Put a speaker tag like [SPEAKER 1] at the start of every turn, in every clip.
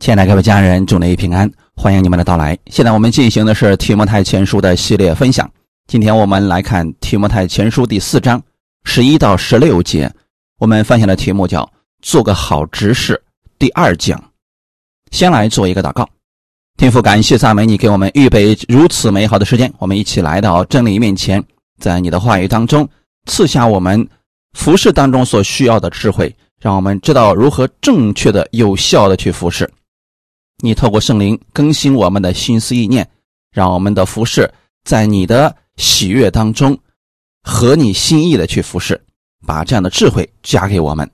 [SPEAKER 1] 亲爱的各位家人，祝您平安，欢迎你们的到来。现在我们进行的是提摩太前书的系列分享。今天我们来看提摩太前书第四章十一到十六节。我们分享的题目叫“做个好执事”第二讲。先来做一个祷告，天父，感谢赞美你给我们预备如此美好的时间，我们一起来到真理面前，在你的话语当中赐下我们服侍当中所需要的智慧，让我们知道如何正确的、有效的去服侍。你透过圣灵更新我们的心思意念，让我们的服饰在你的喜悦当中，合你心意的去服侍，把这样的智慧加给我们，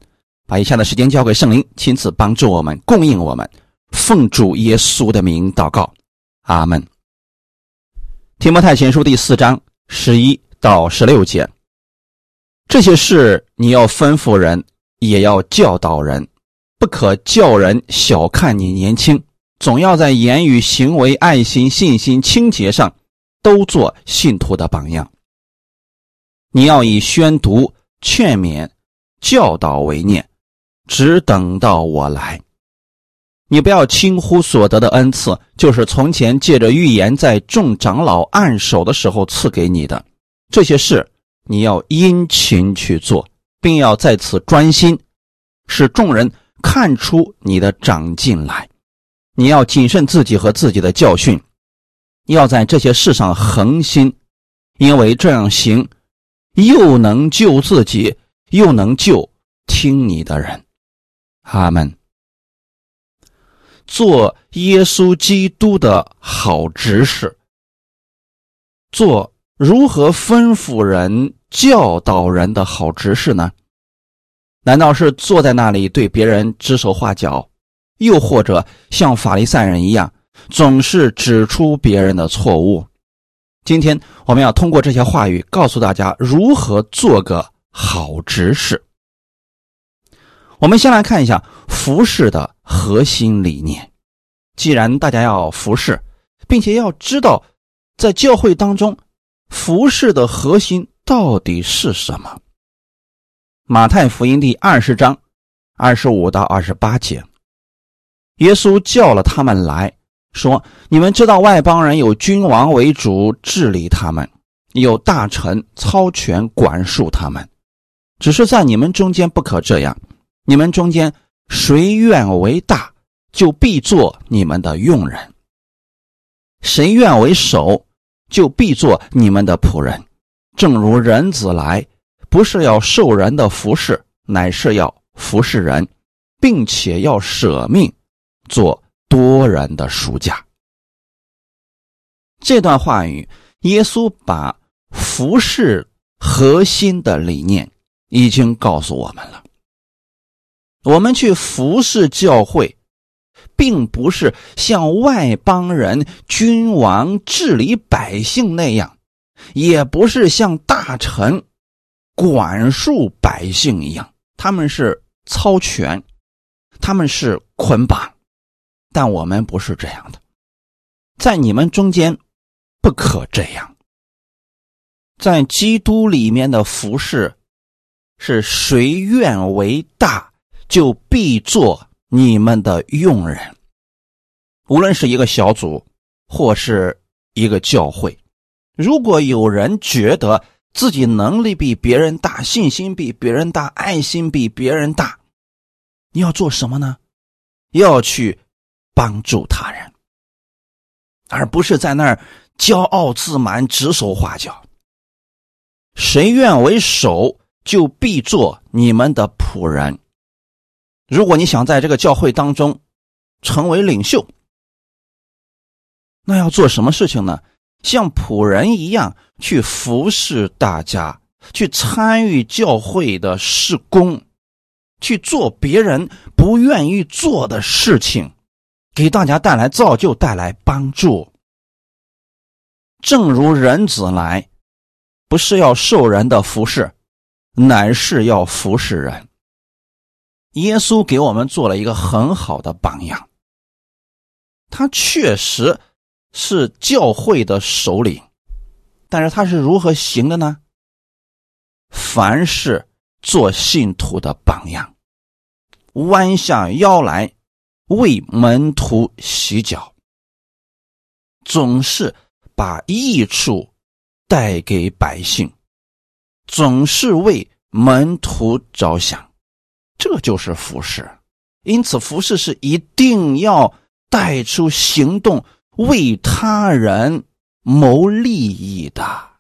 [SPEAKER 1] 把以下的时间交给圣灵，亲自帮助我们，供应我们。奉主耶稣的名祷告，阿门。提摩太前书第四章十一到十六节，这些事你要吩咐人，也要教导人，不可叫人小看你年轻。总要在言语、行为、爱心、信心、清洁上，都做信徒的榜样。你要以宣读、劝勉、教导为念，只等到我来。你不要轻忽所得的恩赐，就是从前借着预言在众长老按手的时候赐给你的这些事，你要殷勤去做，并要在此专心，使众人看出你的长进来。你要谨慎自己和自己的教训，要在这些事上恒心，因为这样行，又能救自己，又能救听你的人。阿门。做耶稣基督的好执事，做如何吩咐人、教导人的好执事呢？难道是坐在那里对别人指手画脚？又或者像法利赛人一样，总是指出别人的错误。今天我们要通过这些话语，告诉大家如何做个好执事。我们先来看一下服饰的核心理念。既然大家要服侍，并且要知道在教会当中服侍的核心到底是什么，马太福音第二十章二十五到二十八节。耶稣叫了他们来说：“你们知道外邦人有君王为主治理他们，有大臣操权管束他们。只是在你们中间不可这样。你们中间谁愿为大，就必做你们的用人；谁愿为首，就必做你们的仆人。正如人子来，不是要受人的服侍，乃是要服侍人，并且要舍命。”做多人的书架。这段话语，耶稣把服饰核心的理念已经告诉我们了。我们去服侍教会，并不是像外邦人、君王治理百姓那样，也不是像大臣管束百姓一样，他们是操权，他们是捆绑。但我们不是这样的，在你们中间不可这样。在基督里面的服饰，是谁愿为大，就必做你们的用人。无论是一个小组，或是一个教会，如果有人觉得自己能力比别人大，信心比别人大，爱心比别人大，你要做什么呢？要去。帮助他人，而不是在那儿骄傲自满、指手画脚。谁愿为首，就必做你们的仆人。如果你想在这个教会当中成为领袖，那要做什么事情呢？像仆人一样去服侍大家，去参与教会的事工，去做别人不愿意做的事情。给大家带来造就，带来帮助。正如人子来，不是要受人的服侍，乃是要服侍人。耶稣给我们做了一个很好的榜样。他确实是教会的首领，但是他是如何行的呢？凡是做信徒的榜样，弯下腰来。为门徒洗脚，总是把益处带给百姓，总是为门徒着想，这就是服侍。因此，服侍是一定要带出行动，为他人谋利益的。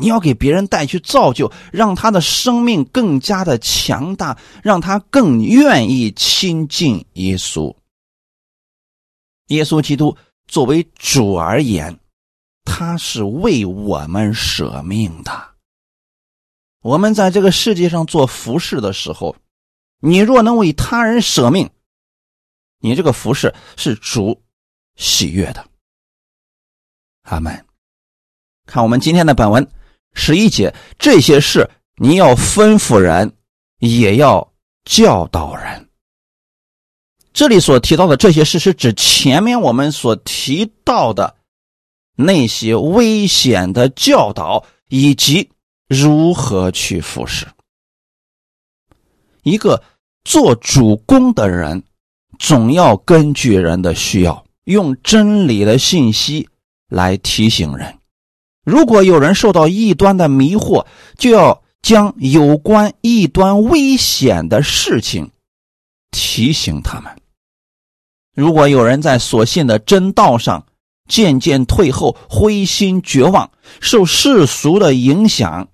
[SPEAKER 1] 你要给别人带去造就，让他的生命更加的强大，让他更愿意亲近耶稣。耶稣基督作为主而言，他是为我们舍命的。我们在这个世界上做服侍的时候，你若能为他人舍命，你这个服侍是主喜悦的。阿门。看我们今天的本文。十一节，这些事你要吩咐人，也要教导人。这里所提到的这些事，是指前面我们所提到的那些危险的教导，以及如何去服侍。一个做主公的人，总要根据人的需要，用真理的信息来提醒人。如果有人受到异端的迷惑，就要将有关异端危险的事情提醒他们。如果有人在所信的真道上渐渐退后、灰心绝望、受世俗的影响，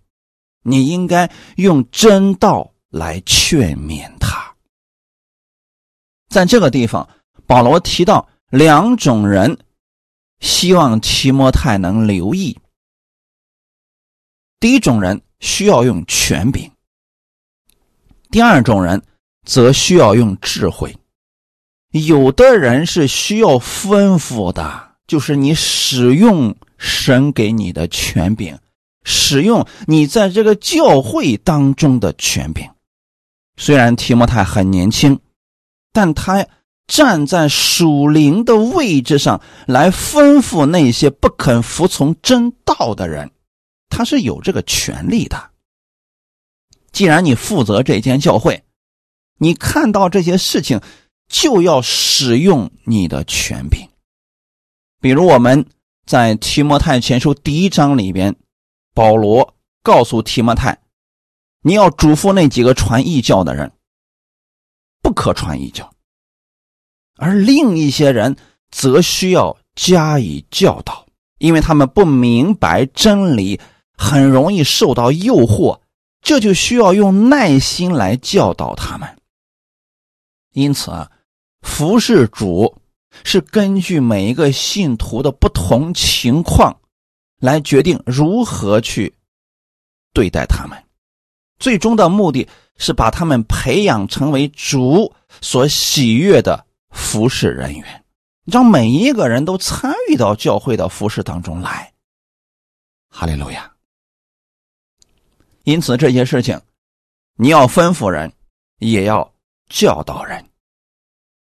[SPEAKER 1] 你应该用真道来劝勉他。在这个地方，保罗提到两种人，希望提摩太能留意。第一种人需要用权柄，第二种人则需要用智慧。有的人是需要吩咐的，就是你使用神给你的权柄，使用你在这个教会当中的权柄。虽然提摩太很年轻，但他站在属灵的位置上来吩咐那些不肯服从真道的人。他是有这个权利的。既然你负责这间教会，你看到这些事情，就要使用你的权柄。比如我们在提摩太前书第一章里边，保罗告诉提摩太，你要嘱咐那几个传异教的人，不可传异教；而另一些人则需要加以教导，因为他们不明白真理。很容易受到诱惑，这就需要用耐心来教导他们。因此啊，服侍主是根据每一个信徒的不同情况来决定如何去对待他们。最终的目的是把他们培养成为主所喜悦的服侍人员，让每一个人都参与到教会的服侍当中来。哈利路亚。因此，这些事情，你要吩咐人，也要教导人。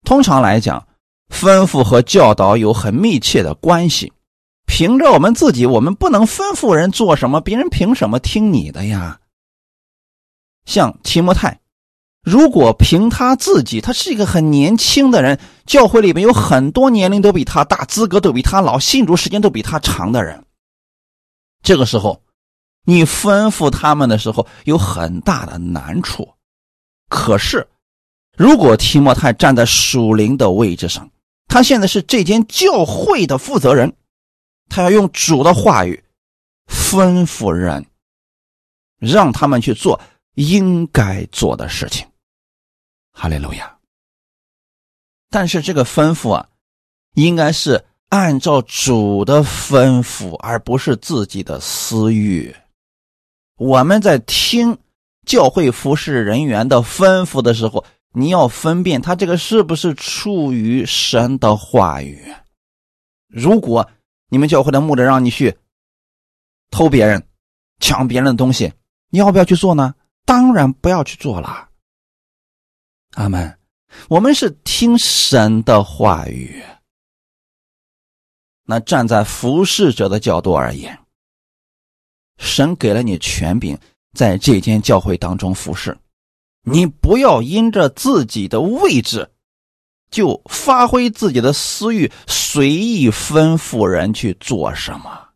[SPEAKER 1] 通常来讲，吩咐和教导有很密切的关系。凭着我们自己，我们不能吩咐人做什么，别人凭什么听你的呀？像提摩太，如果凭他自己，他是一个很年轻的人，教会里面有很多年龄都比他大、资格都比他老、信主时间都比他长的人，这个时候。你吩咐他们的时候有很大的难处，可是，如果提摩太站在属灵的位置上，他现在是这间教会的负责人，他要用主的话语吩咐人，让他们去做应该做的事情。哈利路亚。但是这个吩咐啊，应该是按照主的吩咐，而不是自己的私欲。我们在听教会服侍人员的吩咐的时候，你要分辨他这个是不是出于神的话语。如果你们教会的牧者让你去偷别人、抢别人的东西，你要不要去做呢？当然不要去做了。阿门。我们是听神的话语。那站在服侍者的角度而言。神给了你权柄，在这间教会当中服侍，你不要因着自己的位置，就发挥自己的私欲，随意吩咐人去做什么。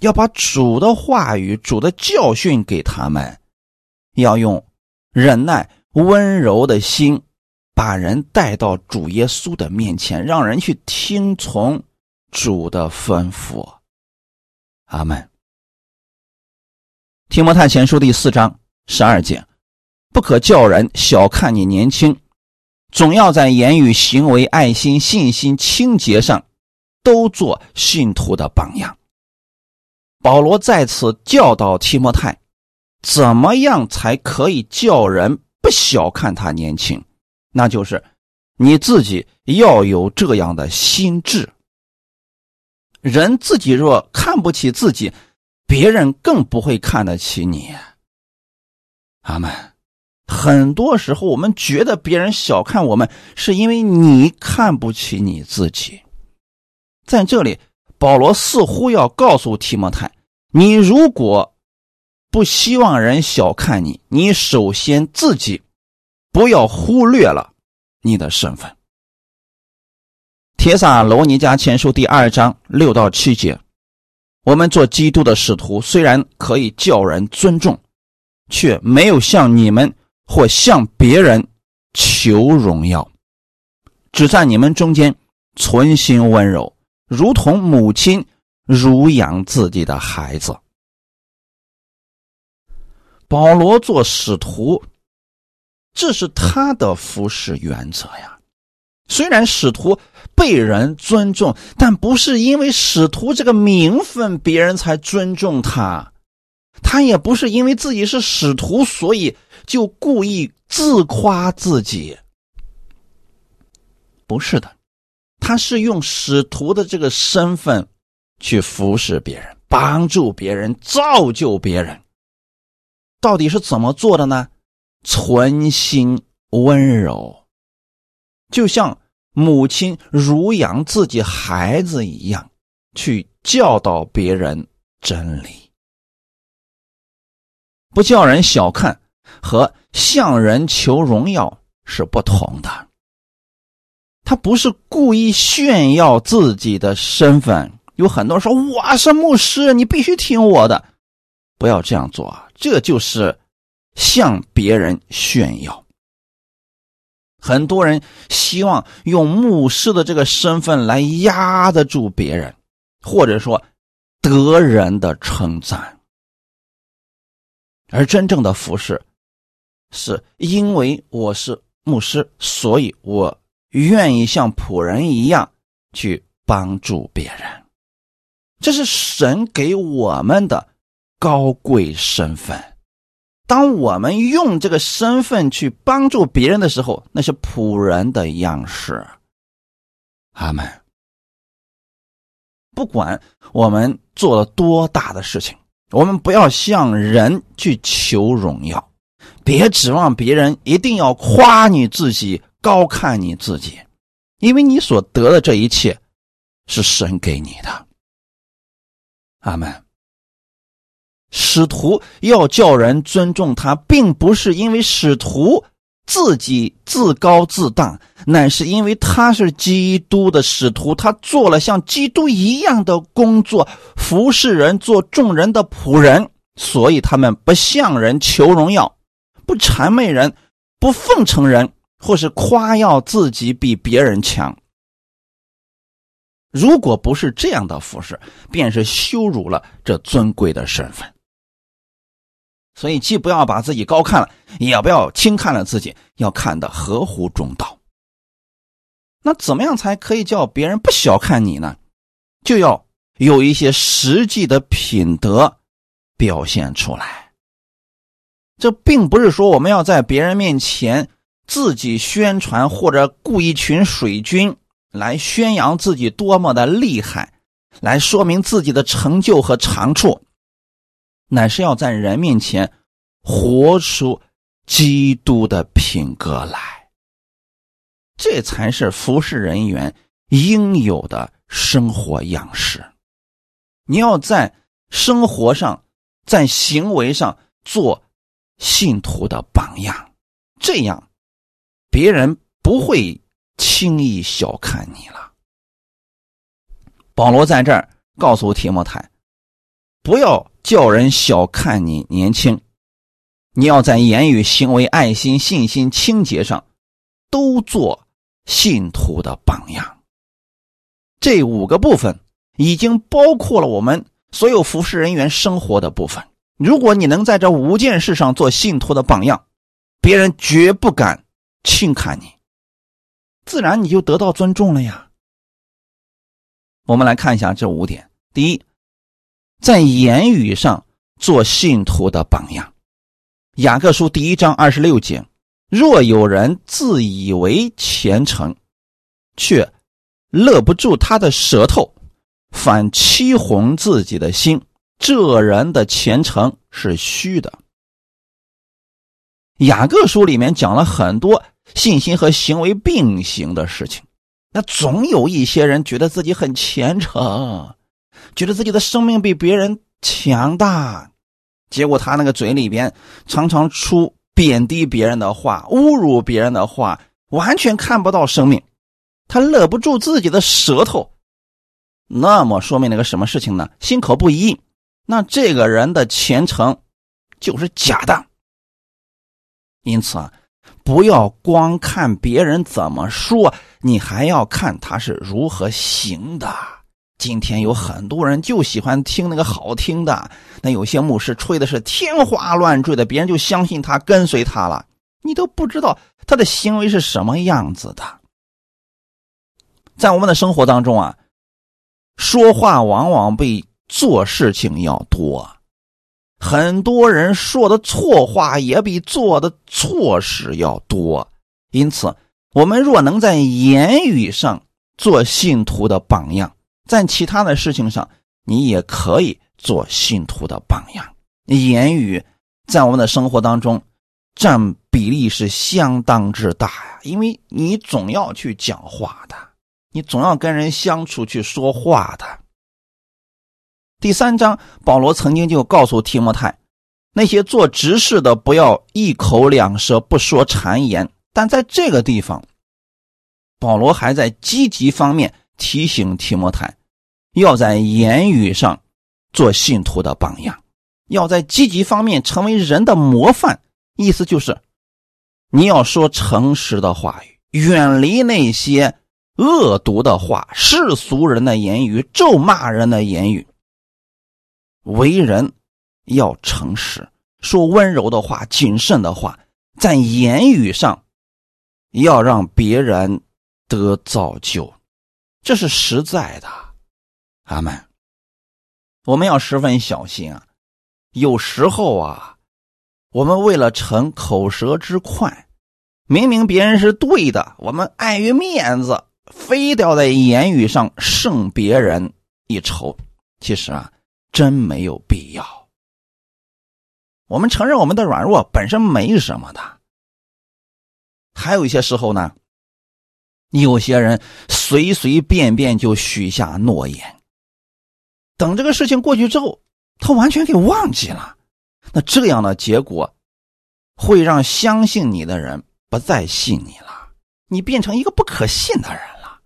[SPEAKER 1] 要把主的话语、主的教训给他们，要用忍耐、温柔的心，把人带到主耶稣的面前，让人去听从主的吩咐。阿门。提摩太前书第四章十二节：不可叫人小看你年轻，总要在言语、行为、爱心、信心、清洁上，都做信徒的榜样。保罗在此教导提摩太，怎么样才可以叫人不小看他年轻？那就是你自己要有这样的心智。人自己若看不起自己，别人更不会看得起你。阿门。很多时候，我们觉得别人小看我们，是因为你看不起你自己。在这里。保罗似乎要告诉提摩太：你如果不希望人小看你，你首先自己不要忽略了你的身份。铁撒罗尼迦前书第二章六到七节：我们做基督的使徒，虽然可以叫人尊重，却没有向你们或向别人求荣耀，只在你们中间存心温柔。如同母亲乳养自己的孩子，保罗做使徒，这是他的服侍原则呀。虽然使徒被人尊重，但不是因为使徒这个名分别人才尊重他，他也不是因为自己是使徒，所以就故意自夸自己，不是的。他是用使徒的这个身份去服侍别人、帮助别人、造就别人。到底是怎么做的呢？存心温柔，就像母亲乳养自己孩子一样，去教导别人真理。不叫人小看和向人求荣耀是不同的。他不是故意炫耀自己的身份，有很多人说我是牧师，你必须听我的，不要这样做啊！这就是向别人炫耀。很多人希望用牧师的这个身份来压得住别人，或者说得人的称赞，而真正的服饰，是因为我是牧师，所以我。愿意像仆人一样去帮助别人，这是神给我们的高贵身份。当我们用这个身份去帮助别人的时候，那是仆人的样式。阿门。不管我们做了多大的事情，我们不要向人去求荣耀，别指望别人一定要夸你自己。高看你自己，因为你所得的这一切是神给你的。阿门。使徒要叫人尊重他，并不是因为使徒自己自高自大，乃是因为他是基督的使徒，他做了像基督一样的工作，服侍人，做众人的仆人，所以他们不向人求荣耀，不谄媚人，不奉承人。或是夸耀自己比别人强，如果不是这样的服饰，便是羞辱了这尊贵的身份。所以，既不要把自己高看了，也不要轻看了自己，要看得合乎中道。那怎么样才可以叫别人不小看你呢？就要有一些实际的品德表现出来。这并不是说我们要在别人面前。自己宣传或者雇一群水军来宣扬自己多么的厉害，来说明自己的成就和长处，乃是要在人面前活出基督的品格来，这才是服侍人员应有的生活样式。你要在生活上，在行为上做信徒的榜样，这样。别人不会轻易小看你了。保罗在这儿告诉提摩太，不要叫人小看你年轻，你要在言语、行为、爱心、信心、清洁上，都做信徒的榜样。这五个部分已经包括了我们所有服侍人员生活的部分。如果你能在这五件事上做信徒的榜样，别人绝不敢轻看你，自然你就得到尊重了呀。我们来看一下这五点：第一，在言语上做信徒的榜样。雅各书第一章二十六节：若有人自以为虔诚，却勒不住他的舌头，反欺哄自己的心，这人的虔诚是虚的。雅各书里面讲了很多信心和行为并行的事情，那总有一些人觉得自己很虔诚，觉得自己的生命比别人强大，结果他那个嘴里边常常出贬低别人的话、侮辱别人的话，完全看不到生命，他勒不住自己的舌头，那么说明了个什么事情呢？心口不一，那这个人的前程就是假的。因此啊，不要光看别人怎么说，你还要看他是如何行的。今天有很多人就喜欢听那个好听的，那有些牧师吹的是天花乱坠的，别人就相信他，跟随他了。你都不知道他的行为是什么样子的。在我们的生活当中啊，说话往往比做事情要多。很多人说的错话也比做的错事要多，因此，我们若能在言语上做信徒的榜样，在其他的事情上，你也可以做信徒的榜样。言语在我们的生活当中占比例是相当之大呀，因为你总要去讲话的，你总要跟人相处去说话的。第三章，保罗曾经就告诉提摩太，那些做执事的不要一口两舌不说谗言。但在这个地方，保罗还在积极方面提醒提摩太，要在言语上做信徒的榜样，要在积极方面成为人的模范。意思就是，你要说诚实的话语，远离那些恶毒的话、世俗人的言语、咒骂人的言语。为人要诚实，说温柔的话、谨慎的话，在言语上要让别人得造就，这是实在的。阿门。我们要十分小心啊！有时候啊，我们为了逞口舌之快，明明别人是对的，我们碍于面子，非得要在言语上胜别人一筹。其实啊。真没有必要。我们承认我们的软弱本身没什么的。还有一些时候呢，有些人随随便便就许下诺言，等这个事情过去之后，他完全给忘记了。那这样的结果会让相信你的人不再信你了，你变成一个不可信的人了。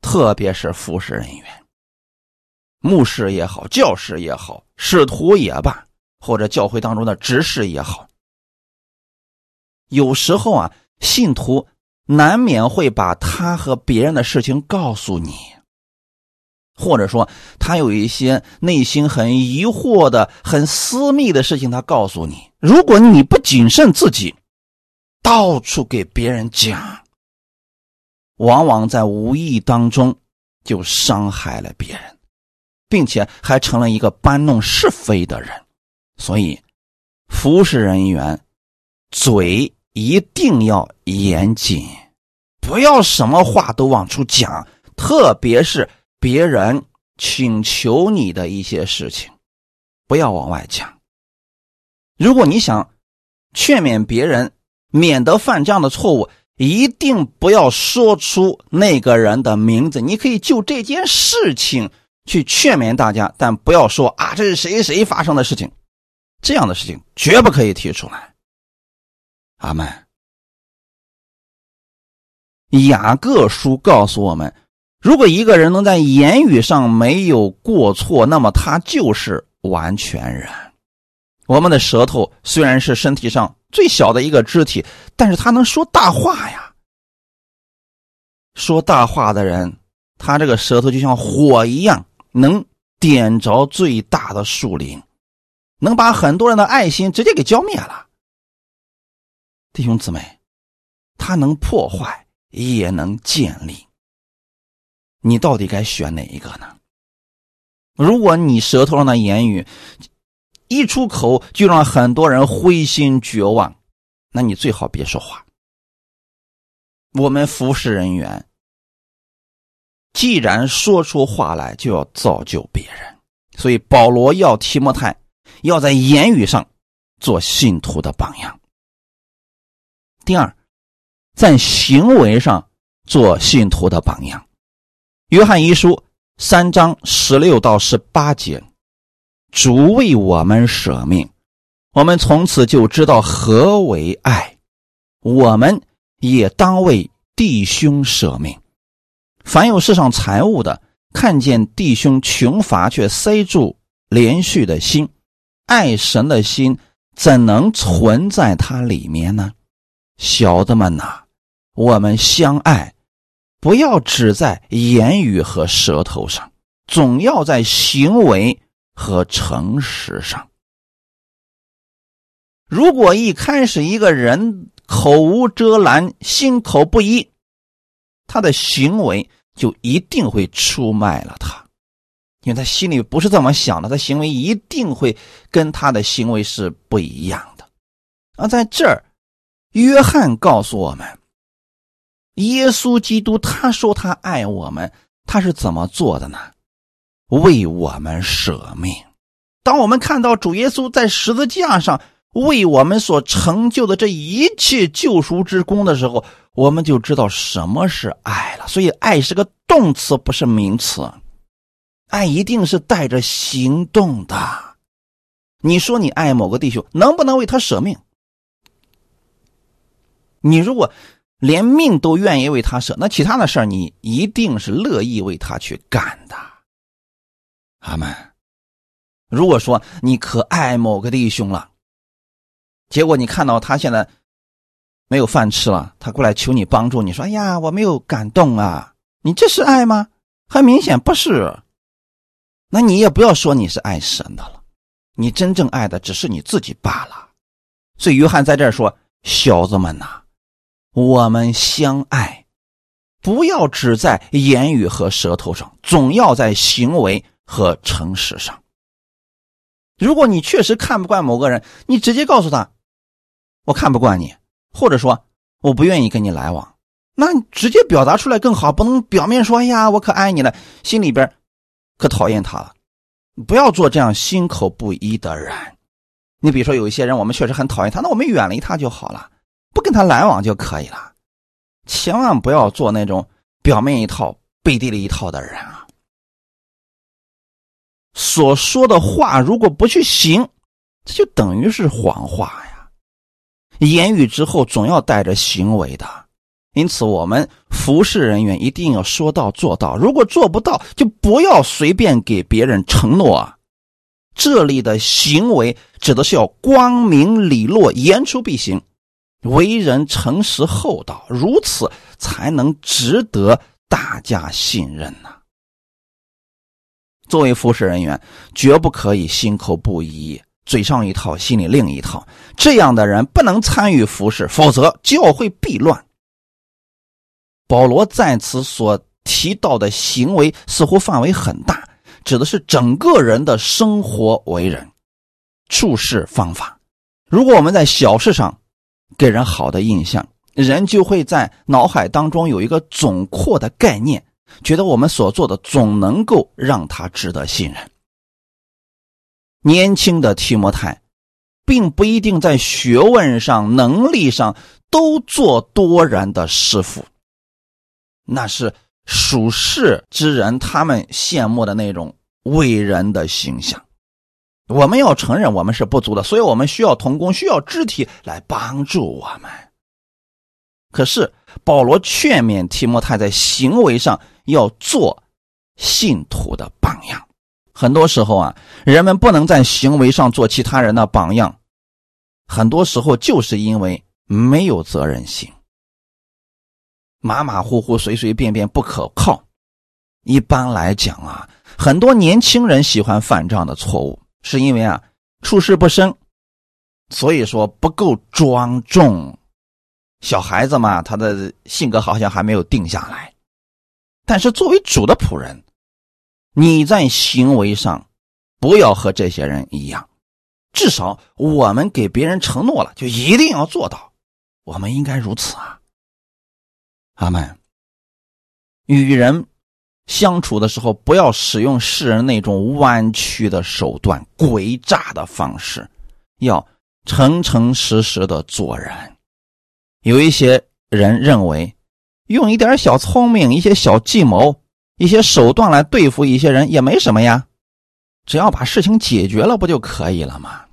[SPEAKER 1] 特别是服侍人员。牧师也好，教师也好，使徒也罢，或者教会当中的执事也好，有时候啊，信徒难免会把他和别人的事情告诉你，或者说他有一些内心很疑惑的、很私密的事情，他告诉你。如果你不谨慎自己，到处给别人讲，往往在无意当中就伤害了别人。并且还成了一个搬弄是非的人，所以服侍人员嘴一定要严谨，不要什么话都往出讲，特别是别人请求你的一些事情，不要往外讲。如果你想劝勉别人免得犯这样的错误，一定不要说出那个人的名字，你可以就这件事情。去劝勉大家，但不要说啊，这是谁谁发生的事情，这样的事情绝不可以提出来。阿门。雅各书告诉我们，如果一个人能在言语上没有过错，那么他就是完全人。我们的舌头虽然是身体上最小的一个肢体，但是他能说大话呀。说大话的人，他这个舌头就像火一样，能点着最大的树林，能把很多人的爱心直接给浇灭了。弟兄姊妹，他能破坏，也能建立。你到底该选哪一个呢？如果你舌头上的言语一出口就让很多人灰心绝望，那你最好别说话。我们服侍人员。既然说出话来，就要造就别人，所以保罗要提摩太要在言语上做信徒的榜样。第二，在行为上做信徒的榜样。约翰一书三章十六到十八节，主为我们舍命，我们从此就知道何为爱，我们也当为弟兄舍命。凡有世上财物的，看见弟兄穷乏，却塞住连续的心，爱神的心怎能存在他里面呢？小的们呐，我们相爱，不要只在言语和舌头上，总要在行为和诚实上。如果一开始一个人口无遮拦，心口不一，他的行为。就一定会出卖了他，因为他心里不是这么想的，他行为一定会跟他的行为是不一样的。而在这儿，约翰告诉我们，耶稣基督他说他爱我们，他是怎么做的呢？为我们舍命。当我们看到主耶稣在十字架上为我们所成就的这一切救赎之功的时候，我们就知道什么是爱了，所以爱是个动词，不是名词。爱一定是带着行动的。你说你爱某个弟兄，能不能为他舍命？你如果连命都愿意为他舍，那其他的事儿你一定是乐意为他去干的。阿门。如果说你可爱某个弟兄了，结果你看到他现在。没有饭吃了，他过来求你帮助，你说：“哎呀，我没有感动啊！”你这是爱吗？很明显不是。那你也不要说你是爱神的了，你真正爱的只是你自己罢了。所以约翰在这儿说：“小子们呐，我们相爱，不要只在言语和舌头上，总要在行为和诚实上。如果你确实看不惯某个人，你直接告诉他：我看不惯你。”或者说我不愿意跟你来往，那你直接表达出来更好，不能表面说“哎呀，我可爱你了”，心里边可讨厌他了。不要做这样心口不一的人。你比如说，有一些人我们确实很讨厌他，那我们远离他就好了，不跟他来往就可以了。千万不要做那种表面一套背地里一套的人啊！所说的话如果不去行，这就等于是谎话呀。言语之后总要带着行为的，因此我们服侍人员一定要说到做到。如果做不到，就不要随便给别人承诺啊。这里的行为指的是要光明磊落、言出必行，为人诚实厚道，如此才能值得大家信任呐。作为服侍人员，绝不可以心口不一。嘴上一套，心里另一套，这样的人不能参与服侍，否则教会必乱。保罗在此所提到的行为似乎范围很大，指的是整个人的生活为人、处事方法。如果我们在小事上给人好的印象，人就会在脑海当中有一个总括的概念，觉得我们所做的总能够让他值得信任。年轻的提摩太，并不一定在学问上、能力上都做多人的师傅，那是属世之人他们羡慕的那种伟人的形象。我们要承认我们是不足的，所以我们需要同工，需要肢体来帮助我们。可是保罗劝勉提摩太在行为上要做信徒的榜样。很多时候啊，人们不能在行为上做其他人的榜样，很多时候就是因为没有责任心，马马虎虎、随随便便、不可靠。一般来讲啊，很多年轻人喜欢犯这样的错误，是因为啊处事不深，所以说不够庄重。小孩子嘛，他的性格好像还没有定下来。但是作为主的仆人，你在行为上不要和这些人一样，至少我们给别人承诺了，就一定要做到。我们应该如此啊，阿门。与人相处的时候，不要使用世人那种弯曲的手段、诡诈的方式，要诚诚实实的做人。有一些人认为，用一点小聪明、一些小计谋、一些手段来对付一些人也没什么呀，只要把事情解决了不就可以了吗？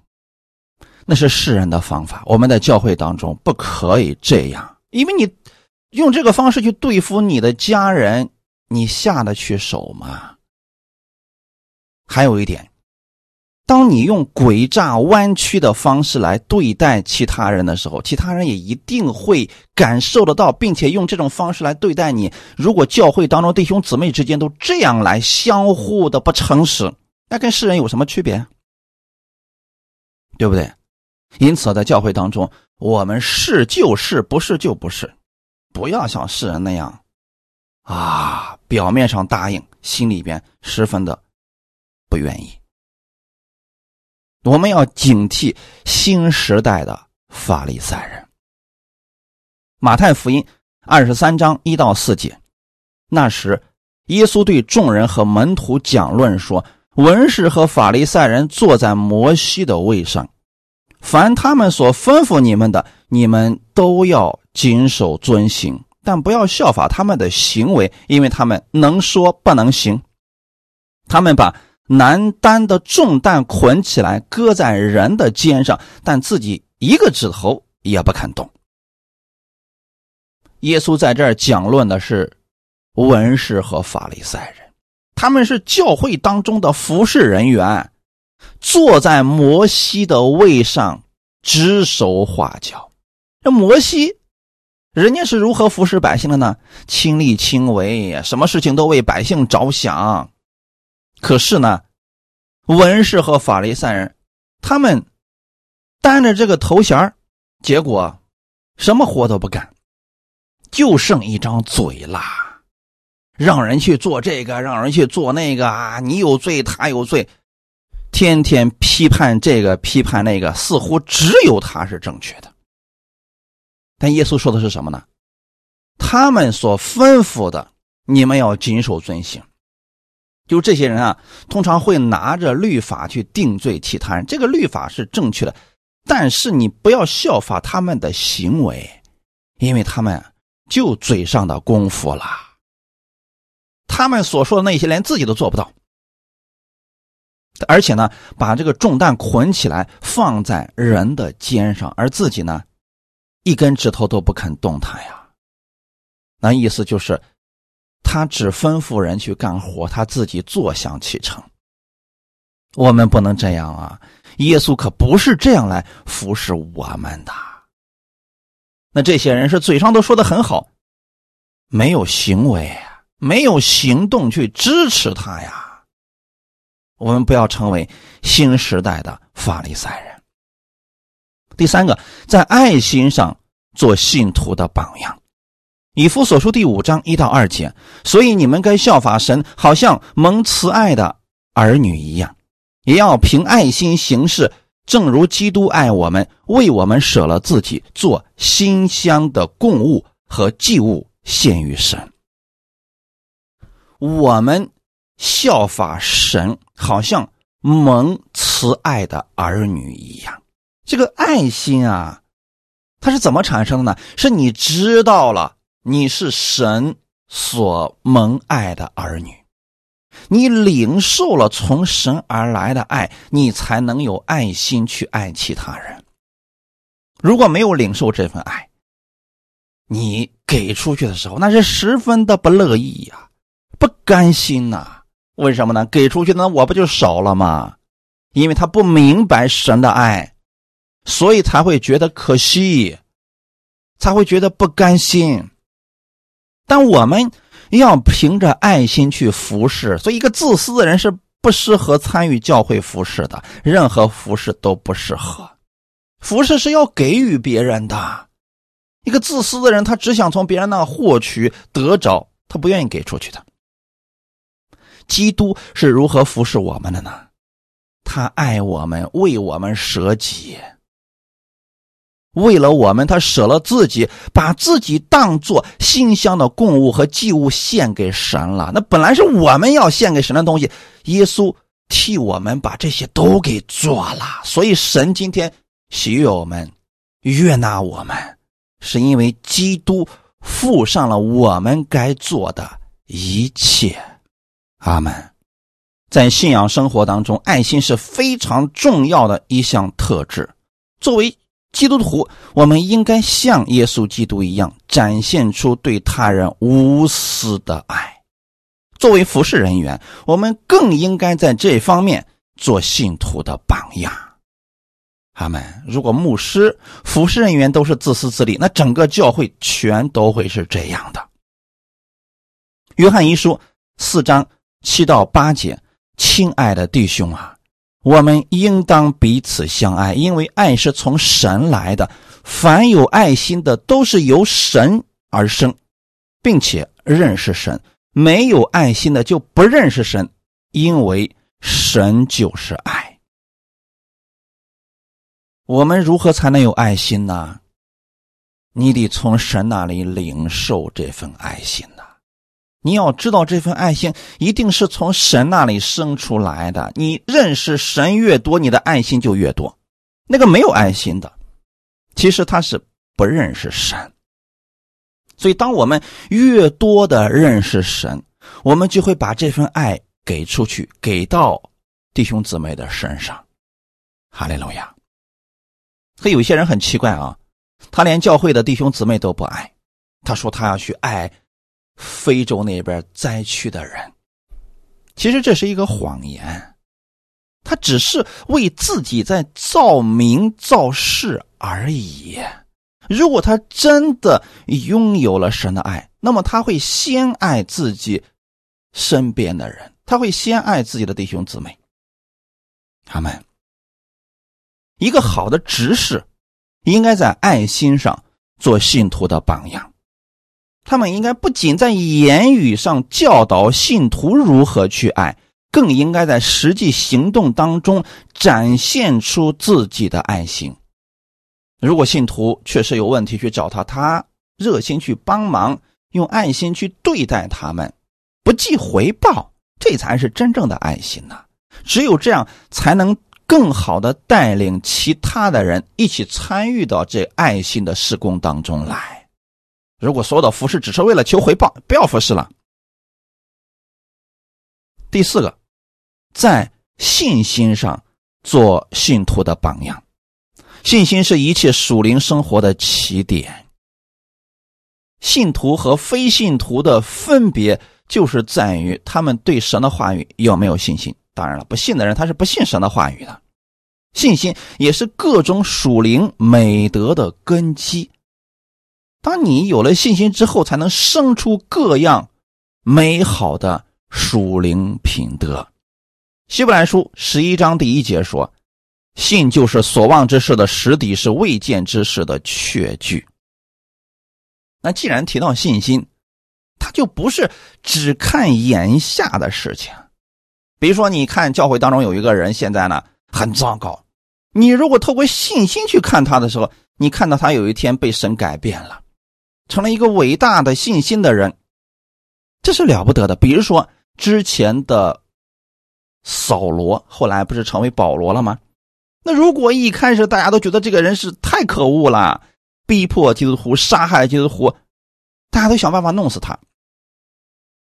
[SPEAKER 1] 那是世人的方法，我们在教会当中不可以这样，因为你用这个方式去对付你的家人，你下得去手吗？还有一点。当你用诡诈弯曲的方式来对待其他人的时候，其他人也一定会感受得到，并且用这种方式来对待你。如果教会当中弟兄姊妹之间都这样来相互的不诚实，那跟世人有什么区别？对不对？因此，在教会当中，我们是就是，不是就不是，不要像世人那样，啊，表面上答应，心里边十分的不愿意。我们要警惕新时代的法利赛人。马太福音二十三章一到四节，那时耶稣对众人和门徒讲论说：“文士和法利赛人坐在摩西的位上，凡他们所吩咐你们的，你们都要谨守遵行，但不要效法他们的行为，因为他们能说不能行。他们把。”难担的重担捆起来，搁在人的肩上，但自己一个指头也不肯动。耶稣在这儿讲论的是文士和法利赛人，他们是教会当中的服侍人员，坐在摩西的位上指手画脚。这摩西，人家是如何服侍百姓的呢？亲力亲为，什么事情都为百姓着想。可是呢，文士和法利赛人，他们担着这个头衔结果什么活都不干，就剩一张嘴啦，让人去做这个，让人去做那个啊！你有罪，他有罪，天天批判这个，批判那个，似乎只有他是正确的。但耶稣说的是什么呢？他们所吩咐的，你们要谨守遵行。就这些人啊，通常会拿着律法去定罪其他人。这个律法是正确的，但是你不要效法他们的行为，因为他们就嘴上的功夫了。他们所说的那些连自己都做不到，而且呢，把这个重担捆起来放在人的肩上，而自己呢，一根指头都不肯动弹呀。那意思就是。他只吩咐人去干活，他自己坐享其成。我们不能这样啊！耶稣可不是这样来服侍我们的。那这些人是嘴上都说的很好，没有行为，没有行动去支持他呀。我们不要成为新时代的法利赛人。第三个，在爱心上做信徒的榜样。以弗所书第五章一到二节，所以你们该效法神，好像蒙慈爱的儿女一样，也要凭爱心行事，正如基督爱我们，为我们舍了自己，做馨香的供物和祭物献于神。我们效法神，好像蒙慈爱的儿女一样。这个爱心啊，它是怎么产生的呢？是你知道了。你是神所蒙爱的儿女，你领受了从神而来的爱，你才能有爱心去爱其他人。如果没有领受这份爱，你给出去的时候，那是十分的不乐意呀，不甘心呐。为什么呢？给出去那我不就少了吗？因为他不明白神的爱，所以才会觉得可惜，才会觉得不甘心。但我们要凭着爱心去服侍，所以一个自私的人是不适合参与教会服侍的，任何服侍都不适合。服侍是要给予别人的。一个自私的人，他只想从别人那获取得着，他不愿意给出去的。基督是如何服侍我们的呢？他爱我们，为我们舍己。为了我们，他舍了自己，把自己当做馨香的供物和祭物献给神了。那本来是我们要献给神的东西，耶稣替我们把这些都给做了。所以神今天喜悦我们，悦纳我们，是因为基督付上了我们该做的一切。阿门。在信仰生活当中，爱心是非常重要的一项特质。作为基督徒，我们应该像耶稣基督一样，展现出对他人无私的爱。作为服侍人员，我们更应该在这方面做信徒的榜样。他们。如果牧师、服侍人员都是自私自利，那整个教会全都会是这样的。约翰一书四章七到八节，亲爱的弟兄啊。我们应当彼此相爱，因为爱是从神来的。凡有爱心的，都是由神而生，并且认识神；没有爱心的，就不认识神，因为神就是爱。我们如何才能有爱心呢？你得从神那里领受这份爱心。你要知道，这份爱心一定是从神那里生出来的。你认识神越多，你的爱心就越多。那个没有爱心的，其实他是不认识神。所以，当我们越多的认识神，我们就会把这份爱给出去，给到弟兄姊妹的身上。哈利路亚。可有些人很奇怪啊，他连教会的弟兄姊妹都不爱，他说他要去爱。非洲那边灾区的人，其实这是一个谎言，他只是为自己在造名造势而已。如果他真的拥有了神的爱，那么他会先爱自己身边的人，他会先爱自己的弟兄姊妹。他们一个好的执事，应该在爱心上做信徒的榜样。他们应该不仅在言语上教导信徒如何去爱，更应该在实际行动当中展现出自己的爱心。如果信徒确实有问题去找他，他热心去帮忙，用爱心去对待他们，不计回报，这才是真正的爱心呐！只有这样，才能更好的带领其他的人一起参与到这爱心的施工当中来。如果所有的服侍只是为了求回报，不要服侍了。第四个，在信心上做信徒的榜样。信心是一切属灵生活的起点。信徒和非信徒的分别，就是在于他们对神的话语有没有信心。当然了，不信的人他是不信神的话语的。信心也是各种属灵美德的根基。当你有了信心之后，才能生出各样美好的属灵品德。希伯来书十一章第一节说：“信就是所望之事的实底，是未见之事的确据。”那既然提到信心，他就不是只看眼下的事情。比如说，你看教会当中有一个人现在呢很糟糕，你如果透过信心去看他的时候，你看到他有一天被神改变了。成了一个伟大的信心的人，这是了不得的。比如说之前的扫罗，后来不是成为保罗了吗？那如果一开始大家都觉得这个人是太可恶了，逼迫基督徒、杀害基督徒，大家都想办法弄死他，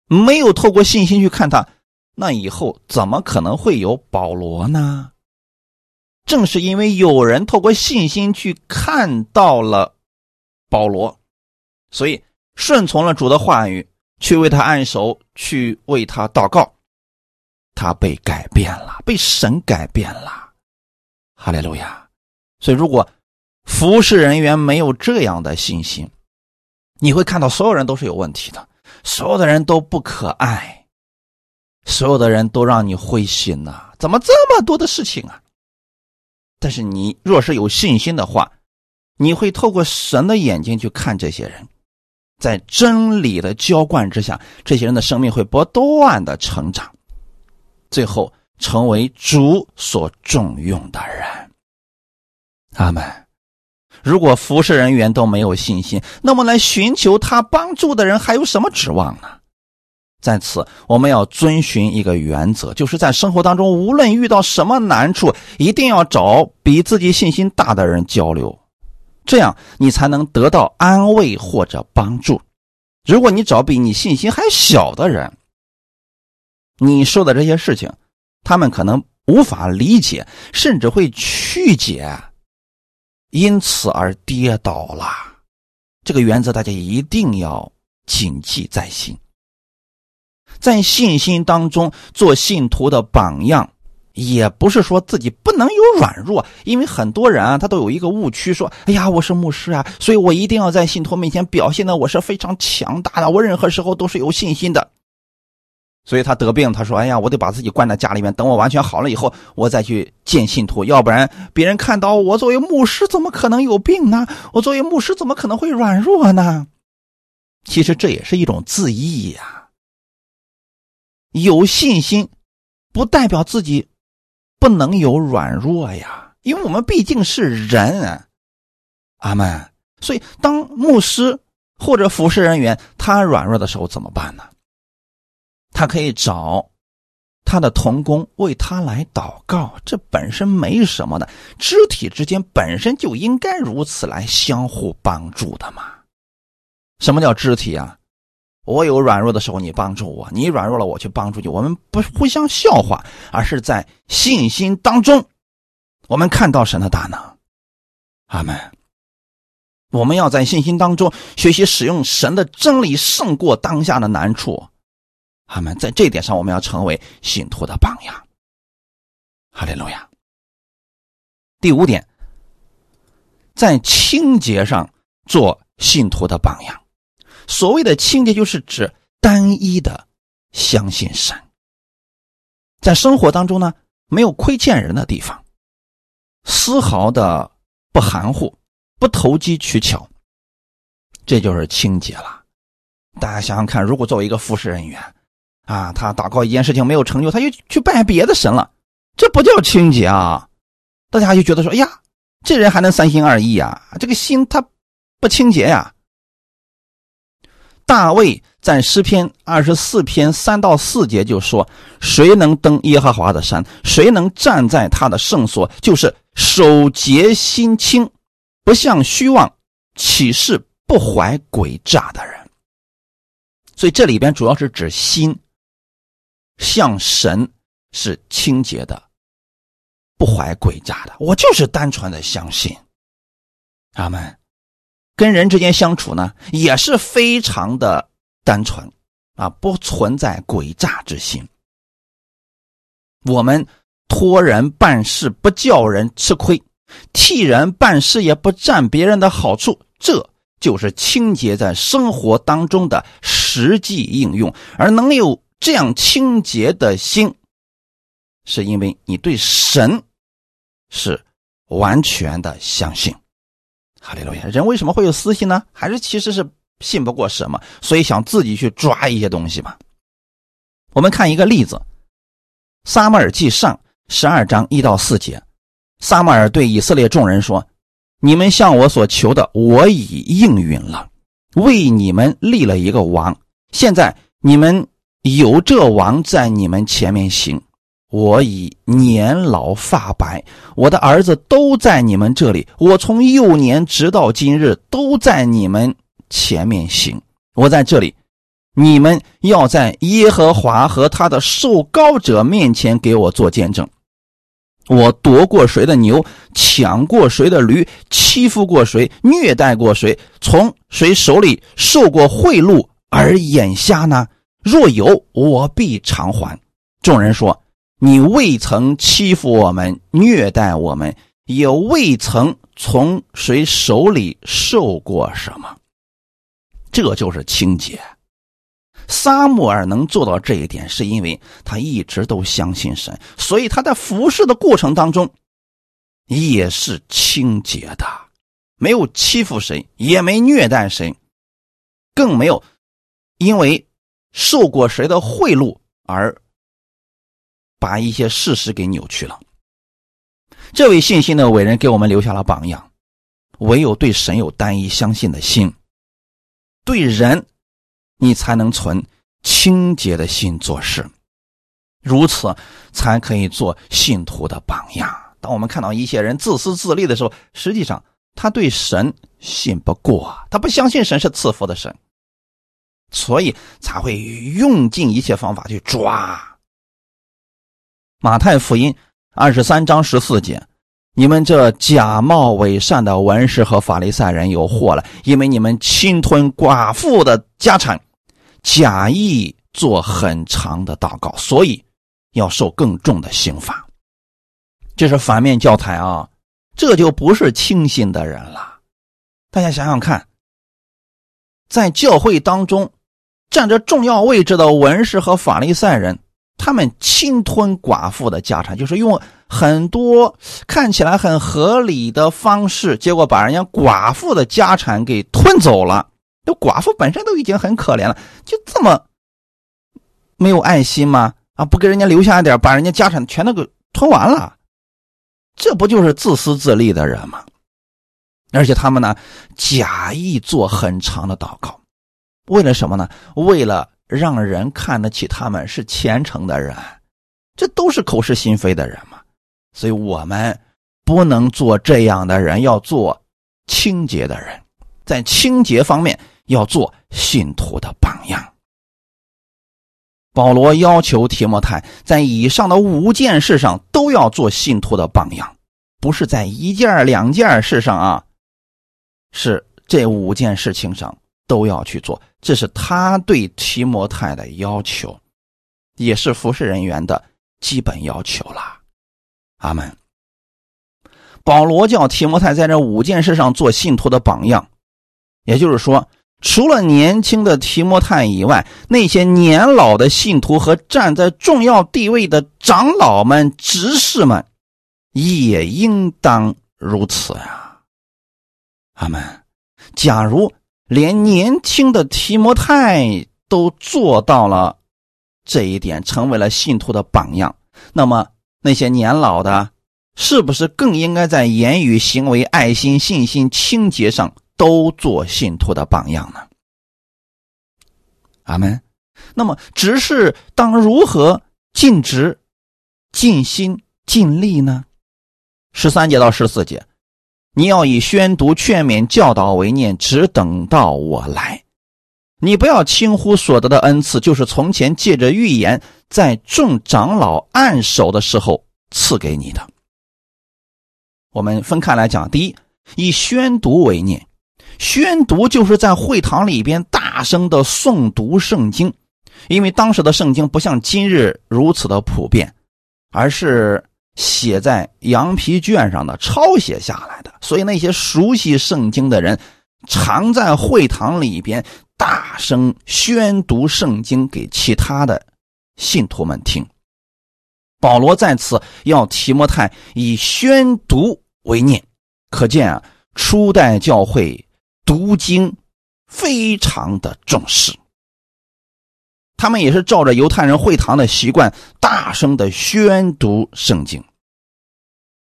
[SPEAKER 1] 没有透过信心去看他，那以后怎么可能会有保罗呢？正是因为有人透过信心去看到了保罗。所以顺从了主的话语，去为他按手，去为他祷告，他被改变了，被神改变了。哈利路亚！所以，如果服侍人员没有这样的信心，你会看到所有人都是有问题的，所有的人都不可爱，所有的人都让你灰心呐！怎么这么多的事情啊？但是你若是有信心的话，你会透过神的眼睛去看这些人，在真理的浇灌之下，这些人的生命会不断的成长，最后成为主所重用的人。阿门。如果服侍人员都没有信心，那么来寻求他帮助的人还有什么指望呢？在此，我们要遵循一个原则，就是在生活当中，无论遇到什么难处，一定要找比自己信心大的人交流，这样你才能得到安慰或者帮助。如果你找比你信心还小的人，你说的这些事情，他们可能无法理解，甚至会曲解，因此而跌倒了。这个原则大家一定要谨记在心。在信心当中做信徒的榜样，也不是说自己不能有软弱，因为很多人啊，他都有一个误区，说：“哎呀，我是牧师啊，所以我一定要在信徒面前表现的我是非常强大的，我任何时候都是有信心的。”所以他得病，他说：“哎呀，我得把自己关在家里面，等我完全好了以后，我再去见信徒，要不然别人看到我作为牧师，怎么可能有病呢？我作为牧师，怎么可能会软弱呢？”其实这也是一种自义呀。有信心，不代表自己不能有软弱呀，因为我们毕竟是人，阿门。所以，当牧师或者服侍人员他软弱的时候怎么办呢？他可以找他的同工为他来祷告，这本身没什么的，肢体之间本身就应该如此来相互帮助的嘛。什么叫肢体啊？我有软弱的时候，你帮助我；你软弱了，我去帮助你。我们不互相笑话，而是在信心当中，我们看到神的大能。阿门。我们要在信心当中学习使用神的真理，胜过当下的难处。阿门。在这点上，我们要成为信徒的榜样。哈利路亚。第五点，在清洁上做信徒的榜样。所谓的清洁，就是指单一的相信神，在生活当中呢，没有亏欠人的地方，丝毫的不含糊，不投机取巧，这就是清洁了。大家想想看，如果作为一个服侍人员，啊，他祷告一件事情没有成就，他又去拜别的神了，这不叫清洁啊！大家就觉得说，哎呀，这人还能三心二意啊？这个心他不清洁呀。大卫在诗篇二十四篇三到四节就说：“谁能登耶和华的山？谁能站在他的圣所？就是守节心清，不向虚妄岂是，不怀诡诈的人。”所以这里边主要是指心，向神是清洁的，不怀诡诈的。我就是单纯的相信，阿门。跟人之间相处呢，也是非常的单纯啊，不存在诡诈之心。我们托人办事不叫人吃亏，替人办事也不占别人的好处，这就是清洁在生活当中的实际应用。而能有这样清洁的心，是因为你对神是完全的相信。哈利路亚！人为什么会有私心呢？还是其实是信不过什么，所以想自己去抓一些东西嘛。我们看一个例子，《撒母耳记上》十二章一到四节，撒母耳对以色列众人说：“你们向我所求的，我已应允了，为你们立了一个王。现在你们有这王在你们前面行。”我已年老发白，我的儿子都在你们这里。我从幼年直到今日，都在你们前面行。我在这里，你们要在耶和华和他的受膏者面前给我做见证。我夺过谁的牛，抢过谁的驴，欺负过谁，虐待过谁，从谁手里受过贿赂而眼瞎呢？若有，我必偿还。众人说：“你未曾欺负我们，虐待我们，也未曾从谁手里受过什么。”这就是清洁。撒母耳能做到这一点，是因为他一直都相信神，所以他在服侍的过程当中也是清洁的，没有欺负谁，也没虐待谁，更没有因为受过谁的贿赂而把一些事实给扭曲了。这位信心的伟人给我们留下了榜样：唯有对神有单一相信的心，对人。你才能存清洁的心做事，如此才可以做信徒的榜样。当我们看到一些人自私自利的时候，实际上他对神信不过，他不相信神是赐福的神，所以才会用尽一切方法去抓。马太福音二十三章十四节。你们这假冒伪善的文士和法利赛人有祸了，因为你们侵吞寡妇的家产，假意做很长的祷告，所以要受更重的刑罚。这是反面教材啊！这就不是清信的人了。大家想想看，在教会当中占着重要位置的文士和法利赛人。他们侵吞寡妇的家产，就是用很多看起来很合理的方式，结果把人家寡妇的家产给吞走了。这寡妇本身都已经很可怜了，就这么没有爱心吗？啊，不给人家留下一点，把人家家产全都给吞完了，这不就是自私自利的人吗？而且他们呢，假意做很长的祷告，为了什么呢？为了。让人看得起他们是虔诚的人，这都是口是心非的人嘛。所以我们不能做这样的人，要做清洁的人，在清洁方面要做信徒的榜样。保罗要求提摩太在以上的五件事上都要做信徒的榜样，不是在一件两件事上啊，是这五件事情上。都要去做，这是他对提摩太的要求，也是服侍人员的基本要求了。阿门。保罗叫提摩太在这五件事上做信徒的榜样，也就是说，除了年轻的提摩太以外，那些年老的信徒和站在重要地位的长老们、执事们，也应当如此呀。阿门。假如。连年轻的提摩太都做到了这一点，成为了信徒的榜样。那么那些年老的，是不是更应该在言语、行为、爱心、信心、清洁上都做信徒的榜样呢？阿门。那么执事当如何尽职、尽心、尽力呢？十三节到十四节。你要以宣读、劝勉、教导为念，只等到我来。你不要轻忽所得的恩赐，就是从前借着预言，在众长老按手的时候赐给你的。我们分开来讲，第一，以宣读为念，宣读就是在会堂里边大声的诵读圣经，因为当时的圣经不像今日如此的普遍，而是。写在羊皮卷上的，抄写下来的。所以那些熟悉圣经的人，常在会堂里边大声宣读圣经给其他的信徒们听。保罗在此要提摩太以宣读为念，可见啊，初代教会读经非常的重视。他们也是照着犹太人会堂的习惯，大声的宣读圣经。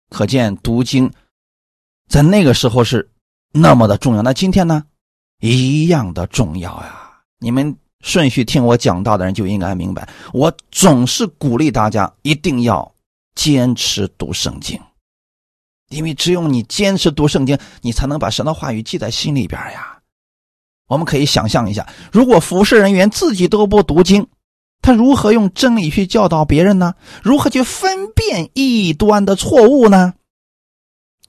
[SPEAKER 1] 可见读经在那个时候是那么的重要。那今天呢，一样的重要呀！你们顺序听我讲到的人就应该明白，我总是鼓励大家一定要坚持读圣经，因为只有你坚持读圣经，你才能把神的话语记在心里边呀。我们可以想象一下，如果服侍人员自己都不读经，他如何用真理去教导别人呢？如何去分辨异端的错误呢？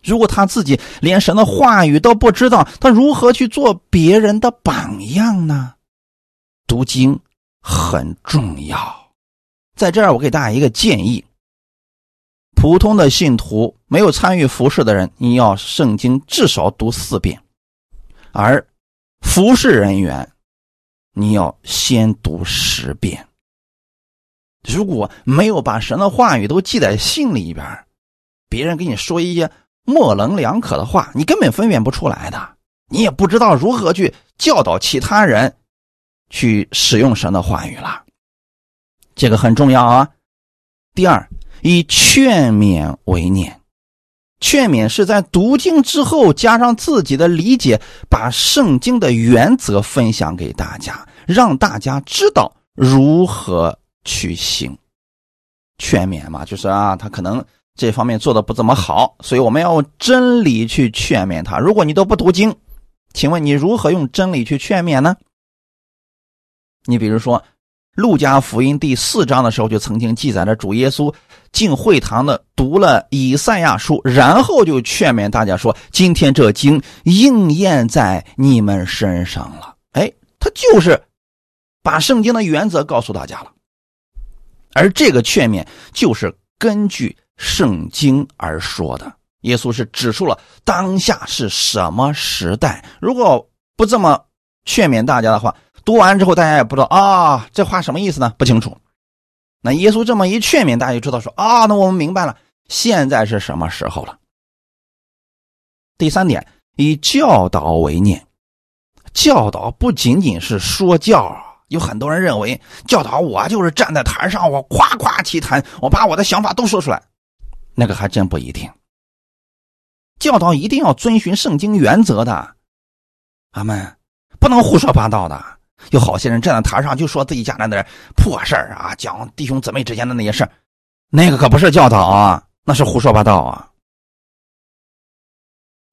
[SPEAKER 1] 如果他自己连神的话语都不知道，他如何去做别人的榜样呢？读经很重要，在这儿我给大家一个建议：普通的信徒没有参与服侍的人，你要圣经至少读四遍；而服侍人员，你要先读十遍。如果没有把神的话语都记在心里边，别人给你说一些。模棱两可的话，你根本分辨不出来的，你也不知道如何去教导其他人去使用神的话语了。这个很重要啊。第二，以劝勉为念，劝勉是在读经之后加上自己的理解，把圣经的原则分享给大家，让大家知道如何去行。劝勉嘛，就是啊，他可能。这方面做的不怎么好，所以我们要用真理去劝勉他。如果你都不读经，请问你如何用真理去劝勉呢？你比如说，《路加福音》第四章的时候就曾经记载了主耶稣进会堂的读了以赛亚书，然后就劝勉大家说：“今天这经应验在你们身上了。”哎，他就是把圣经的原则告诉大家了，而这个劝勉就是根据。圣经而说的，耶稣是指出了当下是什么时代。如果不这么劝勉大家的话，读完之后大家也不知道啊，这话什么意思呢？不清楚。那耶稣这么一劝勉，大家就知道说啊，那我们明白了，现在是什么时候了。第三点，以教导为念，教导不仅仅是说教。有很多人认为教导我就是站在台上，我夸夸其谈，我把我的想法都说出来。那个还真不一定。教导一定要遵循圣经原则的，阿门，不能胡说八道的。有好些人站在台上就说自己家那点破事儿啊，讲弟兄姊妹之间的那些事那个可不是教导啊，那是胡说八道啊。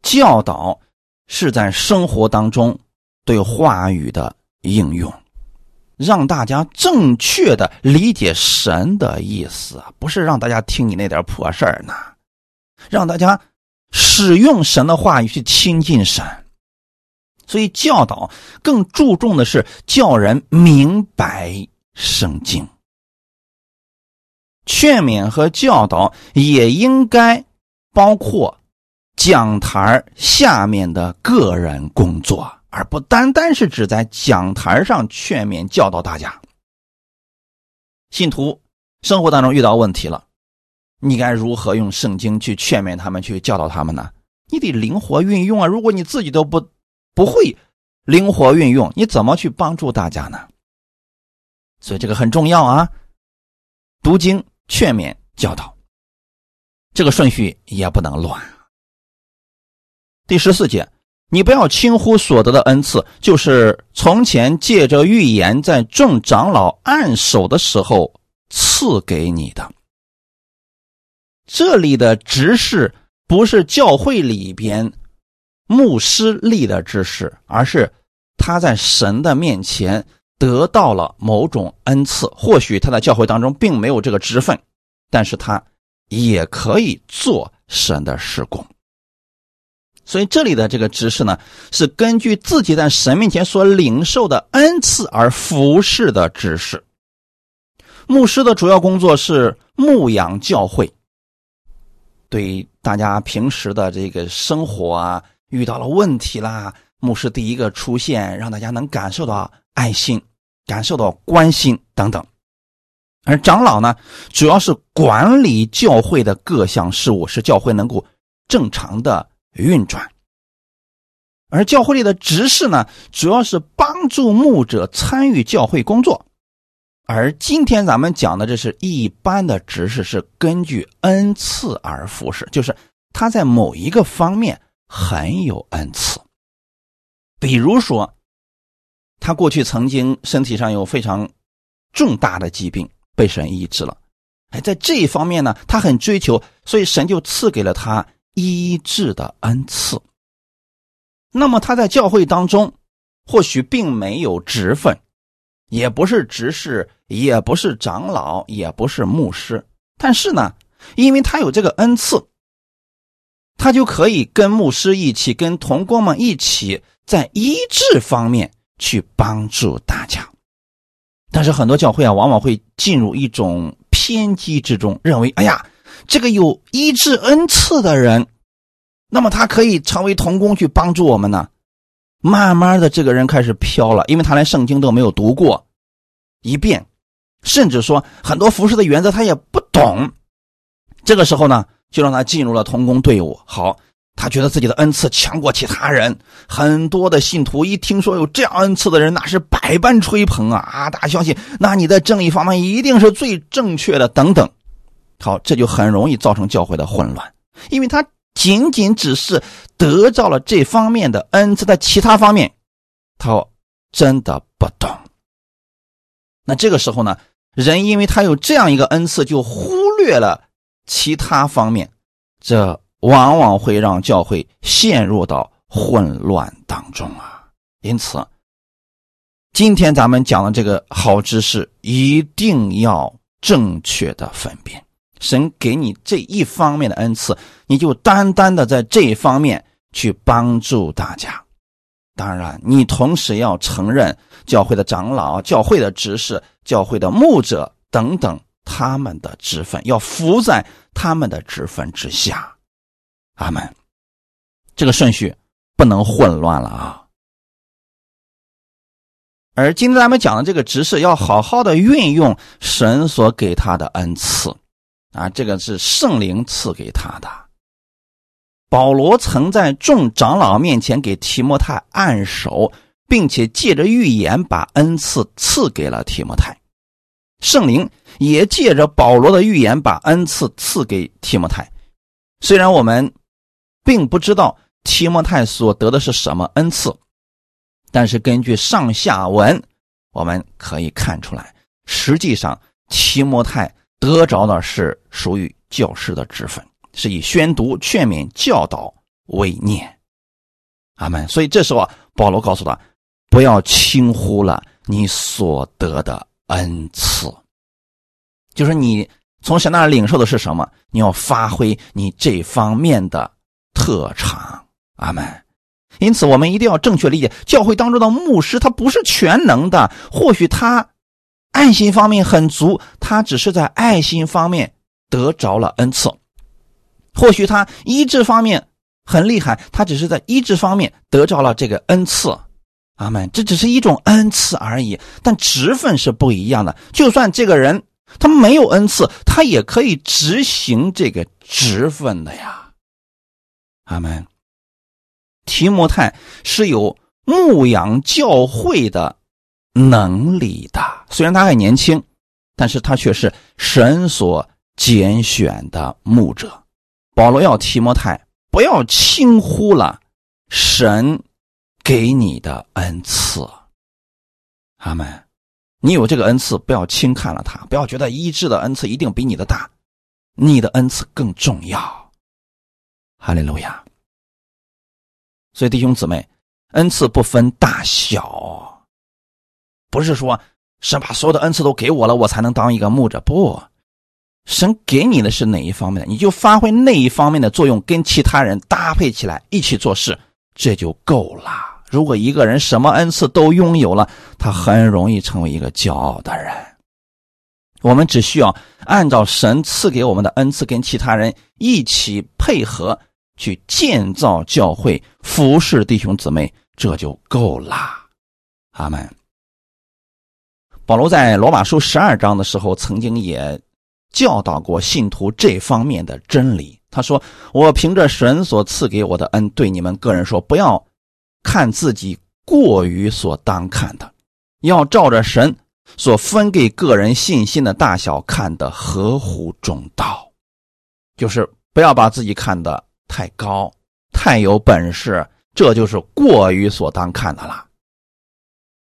[SPEAKER 1] 教导是在生活当中对话语的应用。让大家正确的理解神的意思，不是让大家听你那点破事儿呢，让大家使用神的话语去亲近神。所以教导更注重的是叫人明白圣经，劝勉和教导也应该包括讲台下面的个人工作。而不单单是指在讲台上劝勉教导大家，信徒生活当中遇到问题了，你该如何用圣经去劝勉他们，去教导他们呢？你得灵活运用啊！如果你自己都不不会灵活运用，你怎么去帮助大家呢？所以这个很重要啊！读经、劝勉、教导，这个顺序也不能乱。第十四节。你不要轻忽所得的恩赐，就是从前借着预言在众长老按手的时候赐给你的。这里的执事不是教会里边牧师立的执事，而是他在神的面前得到了某种恩赐。或许他在教会当中并没有这个职分，但是他也可以做神的事工。所以这里的这个指示呢，是根据自己在神面前所领受的恩赐而服侍的指示。牧师的主要工作是牧养教会，对大家平时的这个生活啊，遇到了问题啦，牧师第一个出现，让大家能感受到爱心，感受到关心等等。而长老呢，主要是管理教会的各项事务，使教会能够正常的。运转，而教会里的执事呢，主要是帮助牧者参与教会工作。而今天咱们讲的，这是一般的执事，是根据恩赐而服侍，就是他在某一个方面很有恩赐。比如说，他过去曾经身体上有非常重大的疾病，被神医治了。哎，在这一方面呢，他很追求，所以神就赐给了他。医治的恩赐。那么他在教会当中，或许并没有职分，也不是执事，也不是长老，也不是牧师，但是呢，因为他有这个恩赐，他就可以跟牧师一起，跟同工们一起，在医治方面去帮助大家。但是很多教会啊，往往会进入一种偏激之中，认为，哎呀，这个有医治恩赐的人，那么他可以成为同工去帮助我们呢。慢慢的，这个人开始飘了，因为他连圣经都没有读过一遍，甚至说很多服饰的原则他也不懂。这个时候呢，就让他进入了同工队伍。好，他觉得自己的恩赐强过其他人。很多的信徒一听说有这样恩赐的人，那是百般吹捧啊啊！大家相信，那你在正义方面一定是最正确的。等等，好，这就很容易造成教会的混乱，因为他。仅仅只是得到了这方面的恩赐，在其他方面，他真的不懂。那这个时候呢，人因为他有这样一个恩赐，就忽略了其他方面，这往往会让教会陷入到混乱当中啊。因此，今天咱们讲的这个好知识，一定要正确的分辨。神给你这一方面的恩赐，你就单单的在这一方面去帮助大家。当然，你同时要承认教会的长老、教会的执事、教会的牧者等等他们的职分，要服在他们的职分之下。阿门。这个顺序不能混乱了啊！而今天咱们讲的这个执事，要好好的运用神所给他的恩赐。啊，这个是圣灵赐给他的。保罗曾在众长老面前给提摩太按手，并且借着预言把恩赐赐给了提摩太。圣灵也借着保罗的预言把恩赐赐给提摩太。虽然我们并不知道提摩太所得的是什么恩赐，但是根据上下文，我们可以看出来，实际上提摩太。得着的是属于教师的职分，是以宣读、劝勉、教导为念。阿门。所以这时候，保罗告诉他，不要轻忽了你所得的恩赐，就是你从神那领受的是什么，你要发挥你这方面的特长。阿门。因此，我们一定要正确理解，教会当中的牧师他不是全能的，或许他。爱心方面很足，他只是在爱心方面得着了恩赐；或许他医治方面很厉害，他只是在医治方面得着了这个恩赐。阿门。这只是一种恩赐而已，但职分是不一样的。就算这个人他没有恩赐，他也可以执行这个职分的呀。阿门。提摩太是有牧养教会的。能力的，虽然他还年轻，但是他却是神所拣选的牧者。保罗要提摩太不要轻忽了神给你的恩赐。阿门。你有这个恩赐，不要轻看了他，不要觉得医治的恩赐一定比你的大，你的恩赐更重要。哈利路亚。所以弟兄姊妹，恩赐不分大小。不是说神把所有的恩赐都给我了，我才能当一个牧者。不，神给你的是哪一方面的，你就发挥那一方面的作用，跟其他人搭配起来一起做事，这就够了。如果一个人什么恩赐都拥有了，他很容易成为一个骄傲的人。我们只需要按照神赐给我们的恩赐，跟其他人一起配合去建造教会、服侍弟兄姊妹，这就够了。阿门。保罗在罗马书十二章的时候，曾经也教导过信徒这方面的真理。他说：“我凭着神所赐给我的恩，对你们个人说，不要看自己过于所当看的，要照着神所分给个人信心的大小看得合乎中道，就是不要把自己看得太高、太有本事，这就是过于所当看的啦。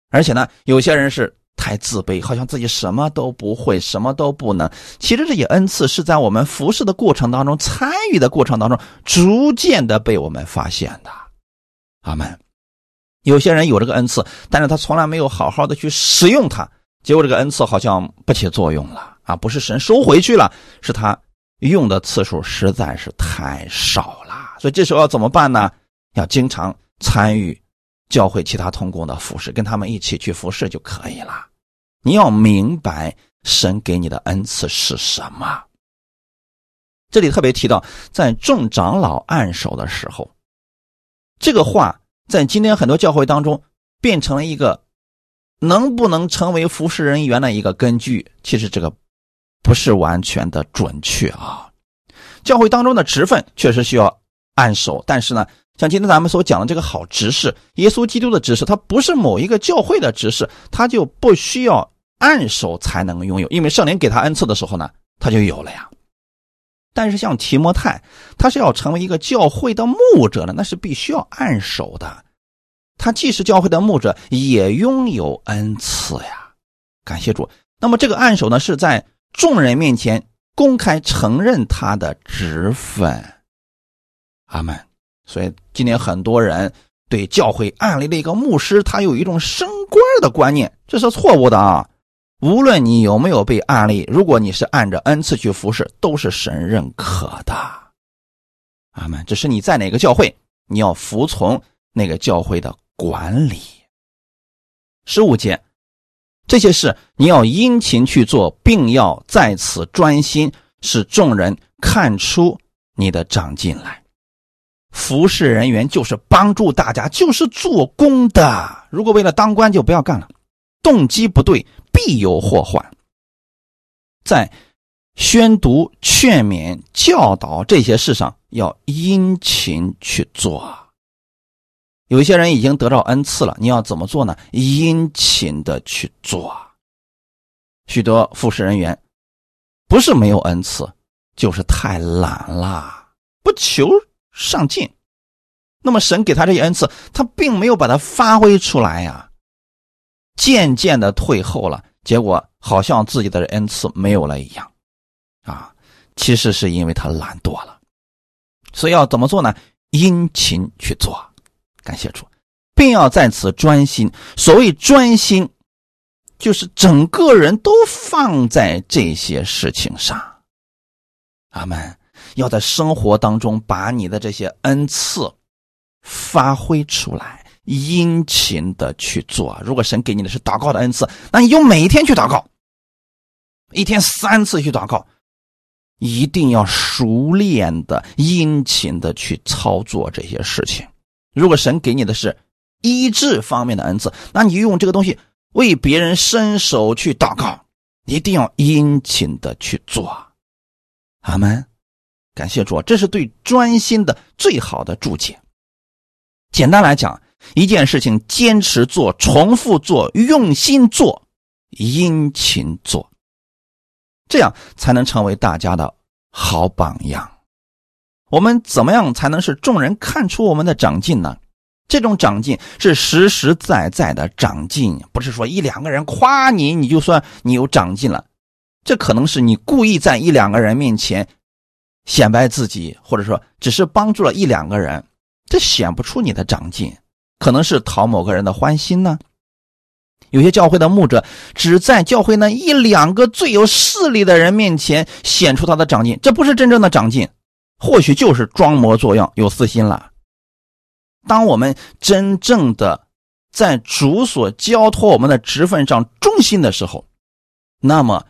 [SPEAKER 1] 而且呢，有些人是。”太自卑，好像自己什么都不会，什么都不能。其实这些恩赐是在我们服侍的过程当中、参与的过程当中，逐渐的被我们发现的。阿门。有些人有这个恩赐，但是他从来没有好好的去使用它，结果这个恩赐好像不起作用了啊！不是神收回去了，是他用的次数实在是太少了。所以这时候要怎么办呢？要经常参与教会其他同工的服侍，跟他们一起去服侍就可以了。你要明白神给你的恩赐是什么。这里特别提到，在众长老按手的时候，这个话在今天很多教会当中变成了一个。能不能成为服侍人员的一个根据？其实这个不是完全的准确啊。教会当中的职分确实需要按手，但是呢，像今天咱们所讲的这个好执事，耶稣基督的执事，他不是某一个教会的执事，他就不需要按手才能拥有，因为圣灵给他恩赐的时候呢，他就有了呀。但是像提摩太，他是要成为一个教会的牧者的，那是必须要按手的。他既是教会的牧者，也拥有恩赐呀，感谢主。那么这个按手呢，是在众人面前公开承认他的职分。阿门。所以今天很多人对教会按立的一个牧师，他有一种升官的观念，这是错误的啊。无论你有没有被按立，如果你是按着恩赐去服侍，都是神认可的。阿门。只是你在哪个教会，你要服从那个教会的。管理十五节，这些事你要殷勤去做，并要在此专心，使众人看出你的长进来。服侍人员就是帮助大家，就是做工的。如果为了当官，就不要干了。动机不对，必有祸患。在宣读、劝勉、教导这些事上，要殷勤去做。有些人已经得到恩赐了，你要怎么做呢？殷勤的去做。许多服侍人员不是没有恩赐，就是太懒了，不求上进。那么神给他这些恩赐，他并没有把它发挥出来呀，渐渐的退后了，结果好像自己的恩赐没有了一样，啊，其实是因为他懒惰了。所以要怎么做呢？殷勤去做。感谢主，并要在此专心。所谓专心，就是整个人都放在这些事情上。阿门。要在生活当中把你的这些恩赐发挥出来，殷勤的去做。如果神给你的是祷告的恩赐，那你就每天去祷告，一天三次去祷告，一定要熟练的、殷勤的去操作这些事情。如果神给你的是医治方面的恩赐，那你用这个东西为别人伸手去祷告，一定要殷勤的去做。阿门，感谢主，这是对专心的最好的注解。简单来讲，一件事情坚持做、重复做、用心做、殷勤做，这样才能成为大家的好榜样。我们怎么样才能使众人看出我们的长进呢？这种长进是实实在在的长进，不是说一两个人夸你，你就算你有长进了。这可能是你故意在一两个人面前显摆自己，或者说只是帮助了一两个人，这显不出你的长进，可能是讨某个人的欢心呢。有些教会的牧者只在教会那一两个最有势力的人面前显出他的长进，这不是真正的长进。或许就是装模作样、有私心了。当我们真正的在主所交托我们的职分上忠心的时候，那么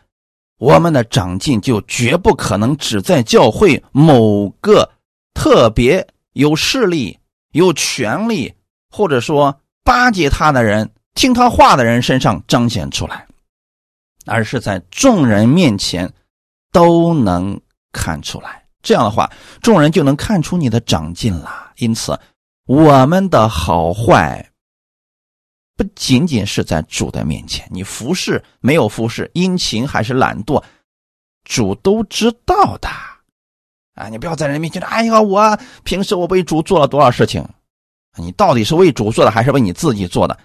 [SPEAKER 1] 我们的长进就绝不可能只在教会某个特别有势力、有权力，或者说巴结他的人、听他话的人身上彰显出来，而是在众人面前都能看出来。这样的话，众人就能看出你的长进了。因此，我们的好坏不仅仅是在主的面前，你服侍没有服侍，殷勤还是懒惰，主都知道的。啊，你不要在人面前：“哎呀，我平时我为主做了多少事情。”你到底是为主做的，还是为你自己做的？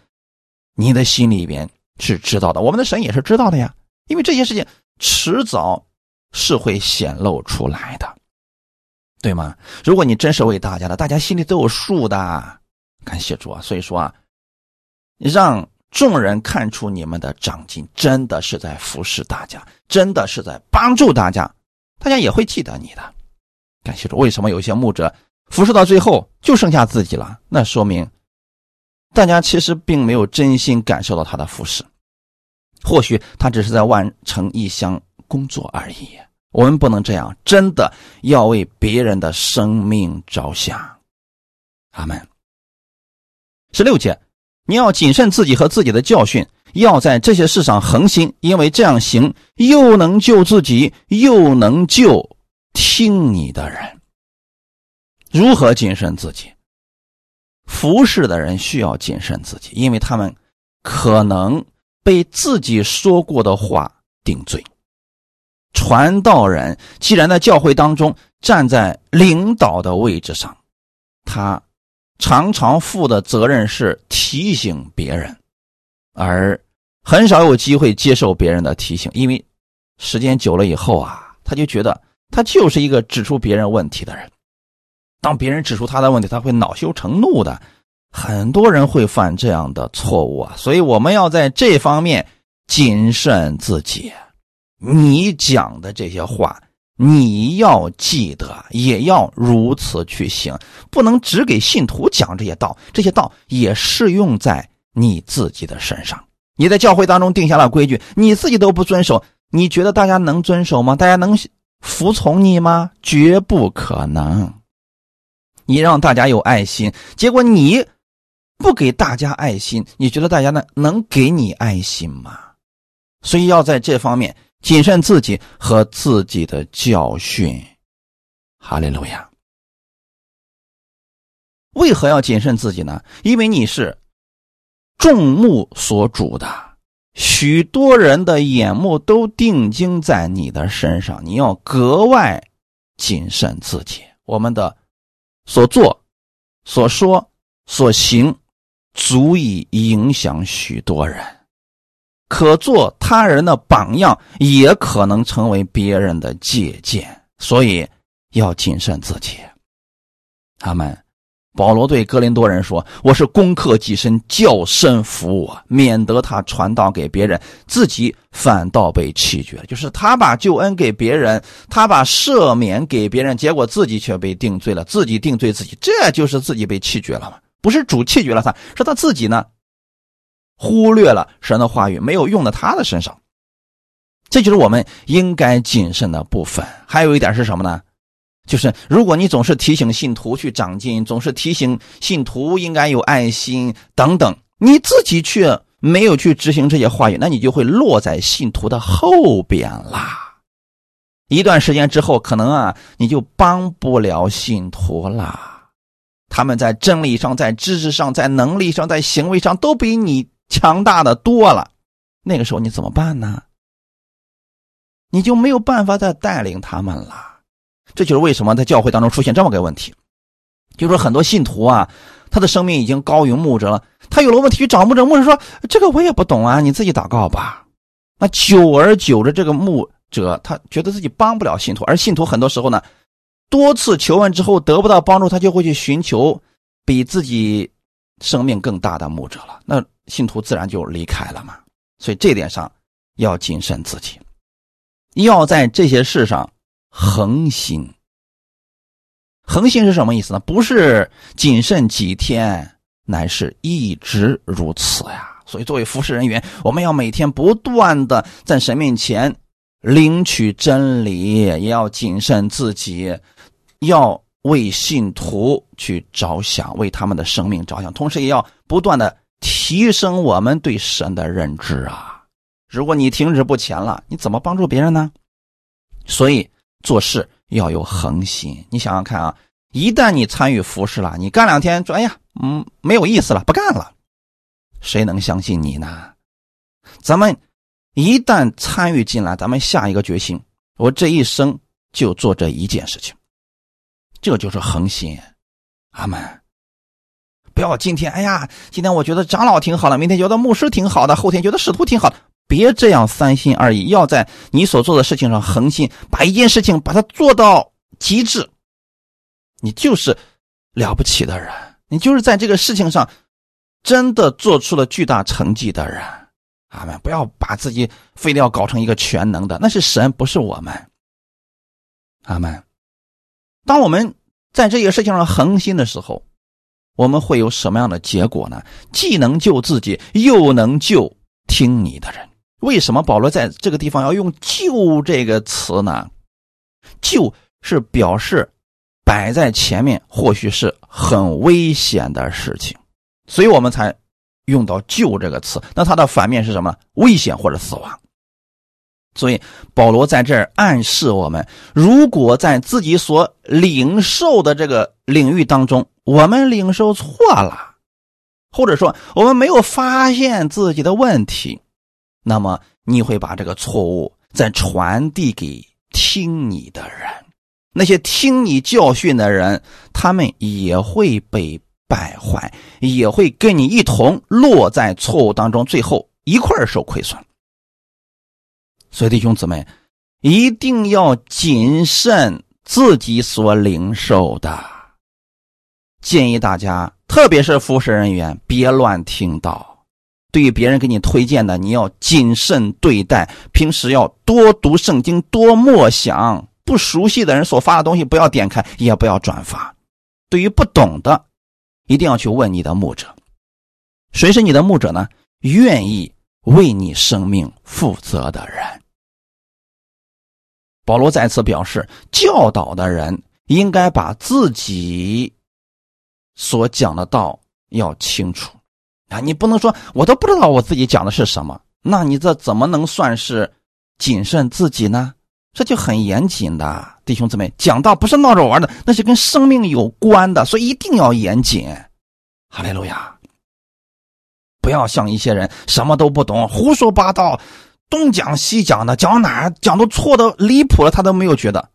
[SPEAKER 1] 你的心里边是知道的，我们的神也是知道的呀。因为这些事情迟早是会显露出来的。对吗？如果你真是为大家的，大家心里都有数的。感谢主啊！所以说啊，让众人看出你们的长进，真的是在服侍大家，真的是在帮助大家，大家也会记得你的。感谢主，为什么有些牧者服侍到最后就剩下自己了？那说明大家其实并没有真心感受到他的服侍，或许他只是在完成一项工作而已。我们不能这样，真的要为别人的生命着想。阿门。十六节，你要谨慎自己和自己的教训，要在这些事上恒心，因为这样行，又能救自己，又能救听你的人。如何谨慎自己？服侍的人需要谨慎自己，因为他们可能被自己说过的话定罪。传道人既然在教会当中站在领导的位置上，他常常负的责任是提醒别人，而很少有机会接受别人的提醒，因为时间久了以后啊，他就觉得他就是一个指出别人问题的人。当别人指出他的问题，他会恼羞成怒的。很多人会犯这样的错误啊，所以我们要在这方面谨慎自己。你讲的这些话，你要记得，也要如此去行，不能只给信徒讲这些道，这些道也适用在你自己的身上。你在教会当中定下了规矩，你自己都不遵守，你觉得大家能遵守吗？大家能 服从你吗？绝不可能。你让大家有爱心，结果你不给大家爱心，你觉得大家呢能给你爱心吗？所以要在这方面。谨慎自己和自己的教训，哈利路亚。为何要谨慎自己呢？因为你是众目所主的，许多人的眼目都定睛在你的身上，你要格外谨慎自己。我们的所做、所说、所行，足以影响许多人。可做他人的榜样，也可能成为别人的借鉴，所以要谨慎自己。他们，保罗对哥林多人说：“我是攻克己身，叫身服我，免得他传道给别人，自己反倒被弃绝。就是他把救恩给别人，他把赦免给别人，结果自己却被定罪了，自己定罪自己，这就是自己被弃绝了嘛？不是主弃绝了他，是他自己呢。”忽略了神的话语，没有用在他的身上，这就是我们应该谨慎的部分。还有一点是什么呢？就是如果你总是提醒信徒去长进，总是提醒信徒应该有爱心等等，你自己却没有去执行这些话语，那你就会落在信徒的后边啦。一段时间之后，可能啊，你就帮不了信徒啦。他们在真理上、在知识上、在能力上、在行为上都比你。强大的多了，那个时候你怎么办呢？你就没有办法再带领他们了。这就是为什么在教会当中出现这么个问题，就是说很多信徒啊，他的生命已经高于牧者了，他有了问题去找牧者，牧者说：“这个我也不懂啊，你自己祷告吧。”那久而久之，这个牧者他觉得自己帮不了信徒，而信徒很多时候呢，多次求问之后得不到帮助，他就会去寻求比自己生命更大的牧者了。那。信徒自然就离开了嘛，所以这点上要谨慎自己，要在这些事上恒心。恒心是什么意思呢？不是谨慎几天，乃是一直如此呀。所以作为服侍人员，我们要每天不断的在神面前领取真理，也要谨慎自己，要为信徒去着想，为他们的生命着想，同时也要不断的。提升我们对神的认知啊！如果你停止不前了，你怎么帮助别人呢？所以做事要有恒心。你想想看啊，一旦你参与服侍了，你干两天说：“哎呀，嗯，没有意思了，不干了。”谁能相信你呢？咱们一旦参与进来，咱们下一个决心：我这一生就做这一件事情。这就是恒心。阿门。不要今天，哎呀，今天我觉得长老挺好的，明天觉得牧师挺好的，后天觉得使徒挺好的。别这样三心二意，要在你所做的事情上恒心，把一件事情把它做到极致。你就是了不起的人，你就是在这个事情上真的做出了巨大成绩的人。阿门！不要把自己非得要搞成一个全能的，那是神，不是我们。阿门。当我们在这个事情上恒心的时候，我们会有什么样的结果呢？既能救自己，又能救听你的人。为什么保罗在这个地方要用“救”这个词呢？“救”是表示摆在前面，或许是很危险的事情，所以我们才用到“救”这个词。那它的反面是什么？危险或者死亡。所以保罗在这儿暗示我们：如果在自己所领受的这个领域当中，我们领受错了，或者说我们没有发现自己的问题，那么你会把这个错误再传递给听你的人，那些听你教训的人，他们也会被败坏，也会跟你一同落在错误当中，最后一块儿受亏损。所以弟兄姊妹，一定要谨慎自己所领受的。建议大家，特别是服侍人员，别乱听到。对于别人给你推荐的，你要谨慎对待。平时要多读圣经，多默想。不熟悉的人所发的东西，不要点开，也不要转发。对于不懂的，一定要去问你的牧者。谁是你的牧者呢？愿意为你生命负责的人。保罗再次表示，教导的人应该把自己。所讲的道要清楚啊！你不能说我都不知道我自己讲的是什么，那你这怎么能算是谨慎自己呢？这就很严谨的，弟兄姊妹，讲道不是闹着玩的，那是跟生命有关的，所以一定要严谨。哈利路亚！不要像一些人什么都不懂，胡说八道，东讲西讲的，讲哪儿讲都错的离谱了，他都没有觉得，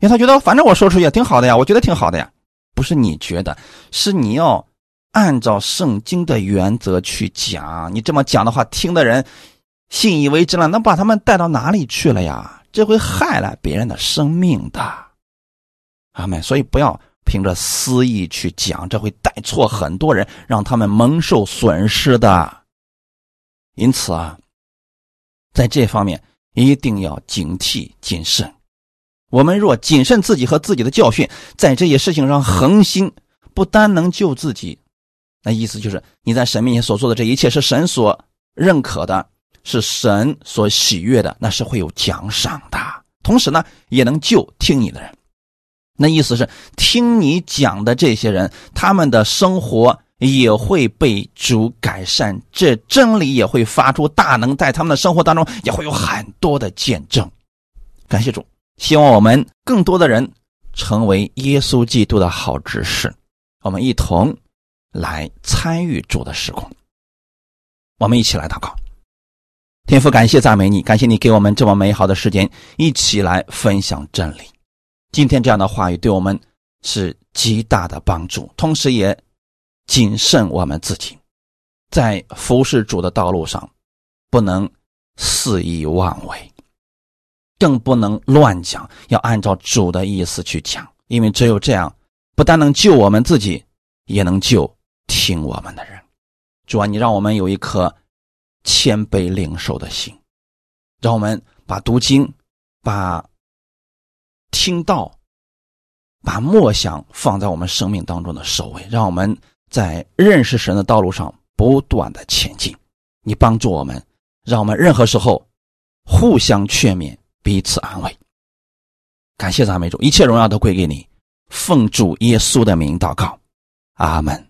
[SPEAKER 1] 因为他觉得反正我说出去也挺好的呀，我觉得挺好的呀。不是你觉得，是你要按照圣经的原则去讲。你这么讲的话，听的人信以为真了，能把他们带到哪里去了呀？这会害了别人的生命的，阿门。所以不要凭着私意去讲，这会带错很多人，让他们蒙受损失的。因此啊，在这方面一定要警惕谨慎。我们若谨慎自己和自己的教训，在这些事情上恒心，不单能救自己，那意思就是你在神面前所做的这一切是神所认可的，是神所喜悦的，那是会有奖赏的。同时呢，也能救听你的人。那意思是听你讲的这些人，他们的生活也会被主改善，这真理也会发出大能，在他们的生活当中也会有很多的见证。感谢主。希望我们更多的人成为耶稣基督的好执事，我们一同来参与主的施工。我们一起来祷告，天父，感谢赞美你，感谢你给我们这么美好的时间，一起来分享真理。今天这样的话语对我们是极大的帮助，同时也谨慎我们自己，在服侍主的道路上不能肆意妄为。更不能乱讲，要按照主的意思去讲，因为只有这样，不但能救我们自己，也能救听我们的人。主啊，你让我们有一颗谦卑领受的心，让我们把读经、把听道、把默想放在我们生命当中的首位，让我们在认识神的道路上不断的前进。你帮助我们，让我们任何时候互相劝勉。彼此安慰，感谢赞美主，一切荣耀都归给你。奉主耶稣的名祷告，阿门。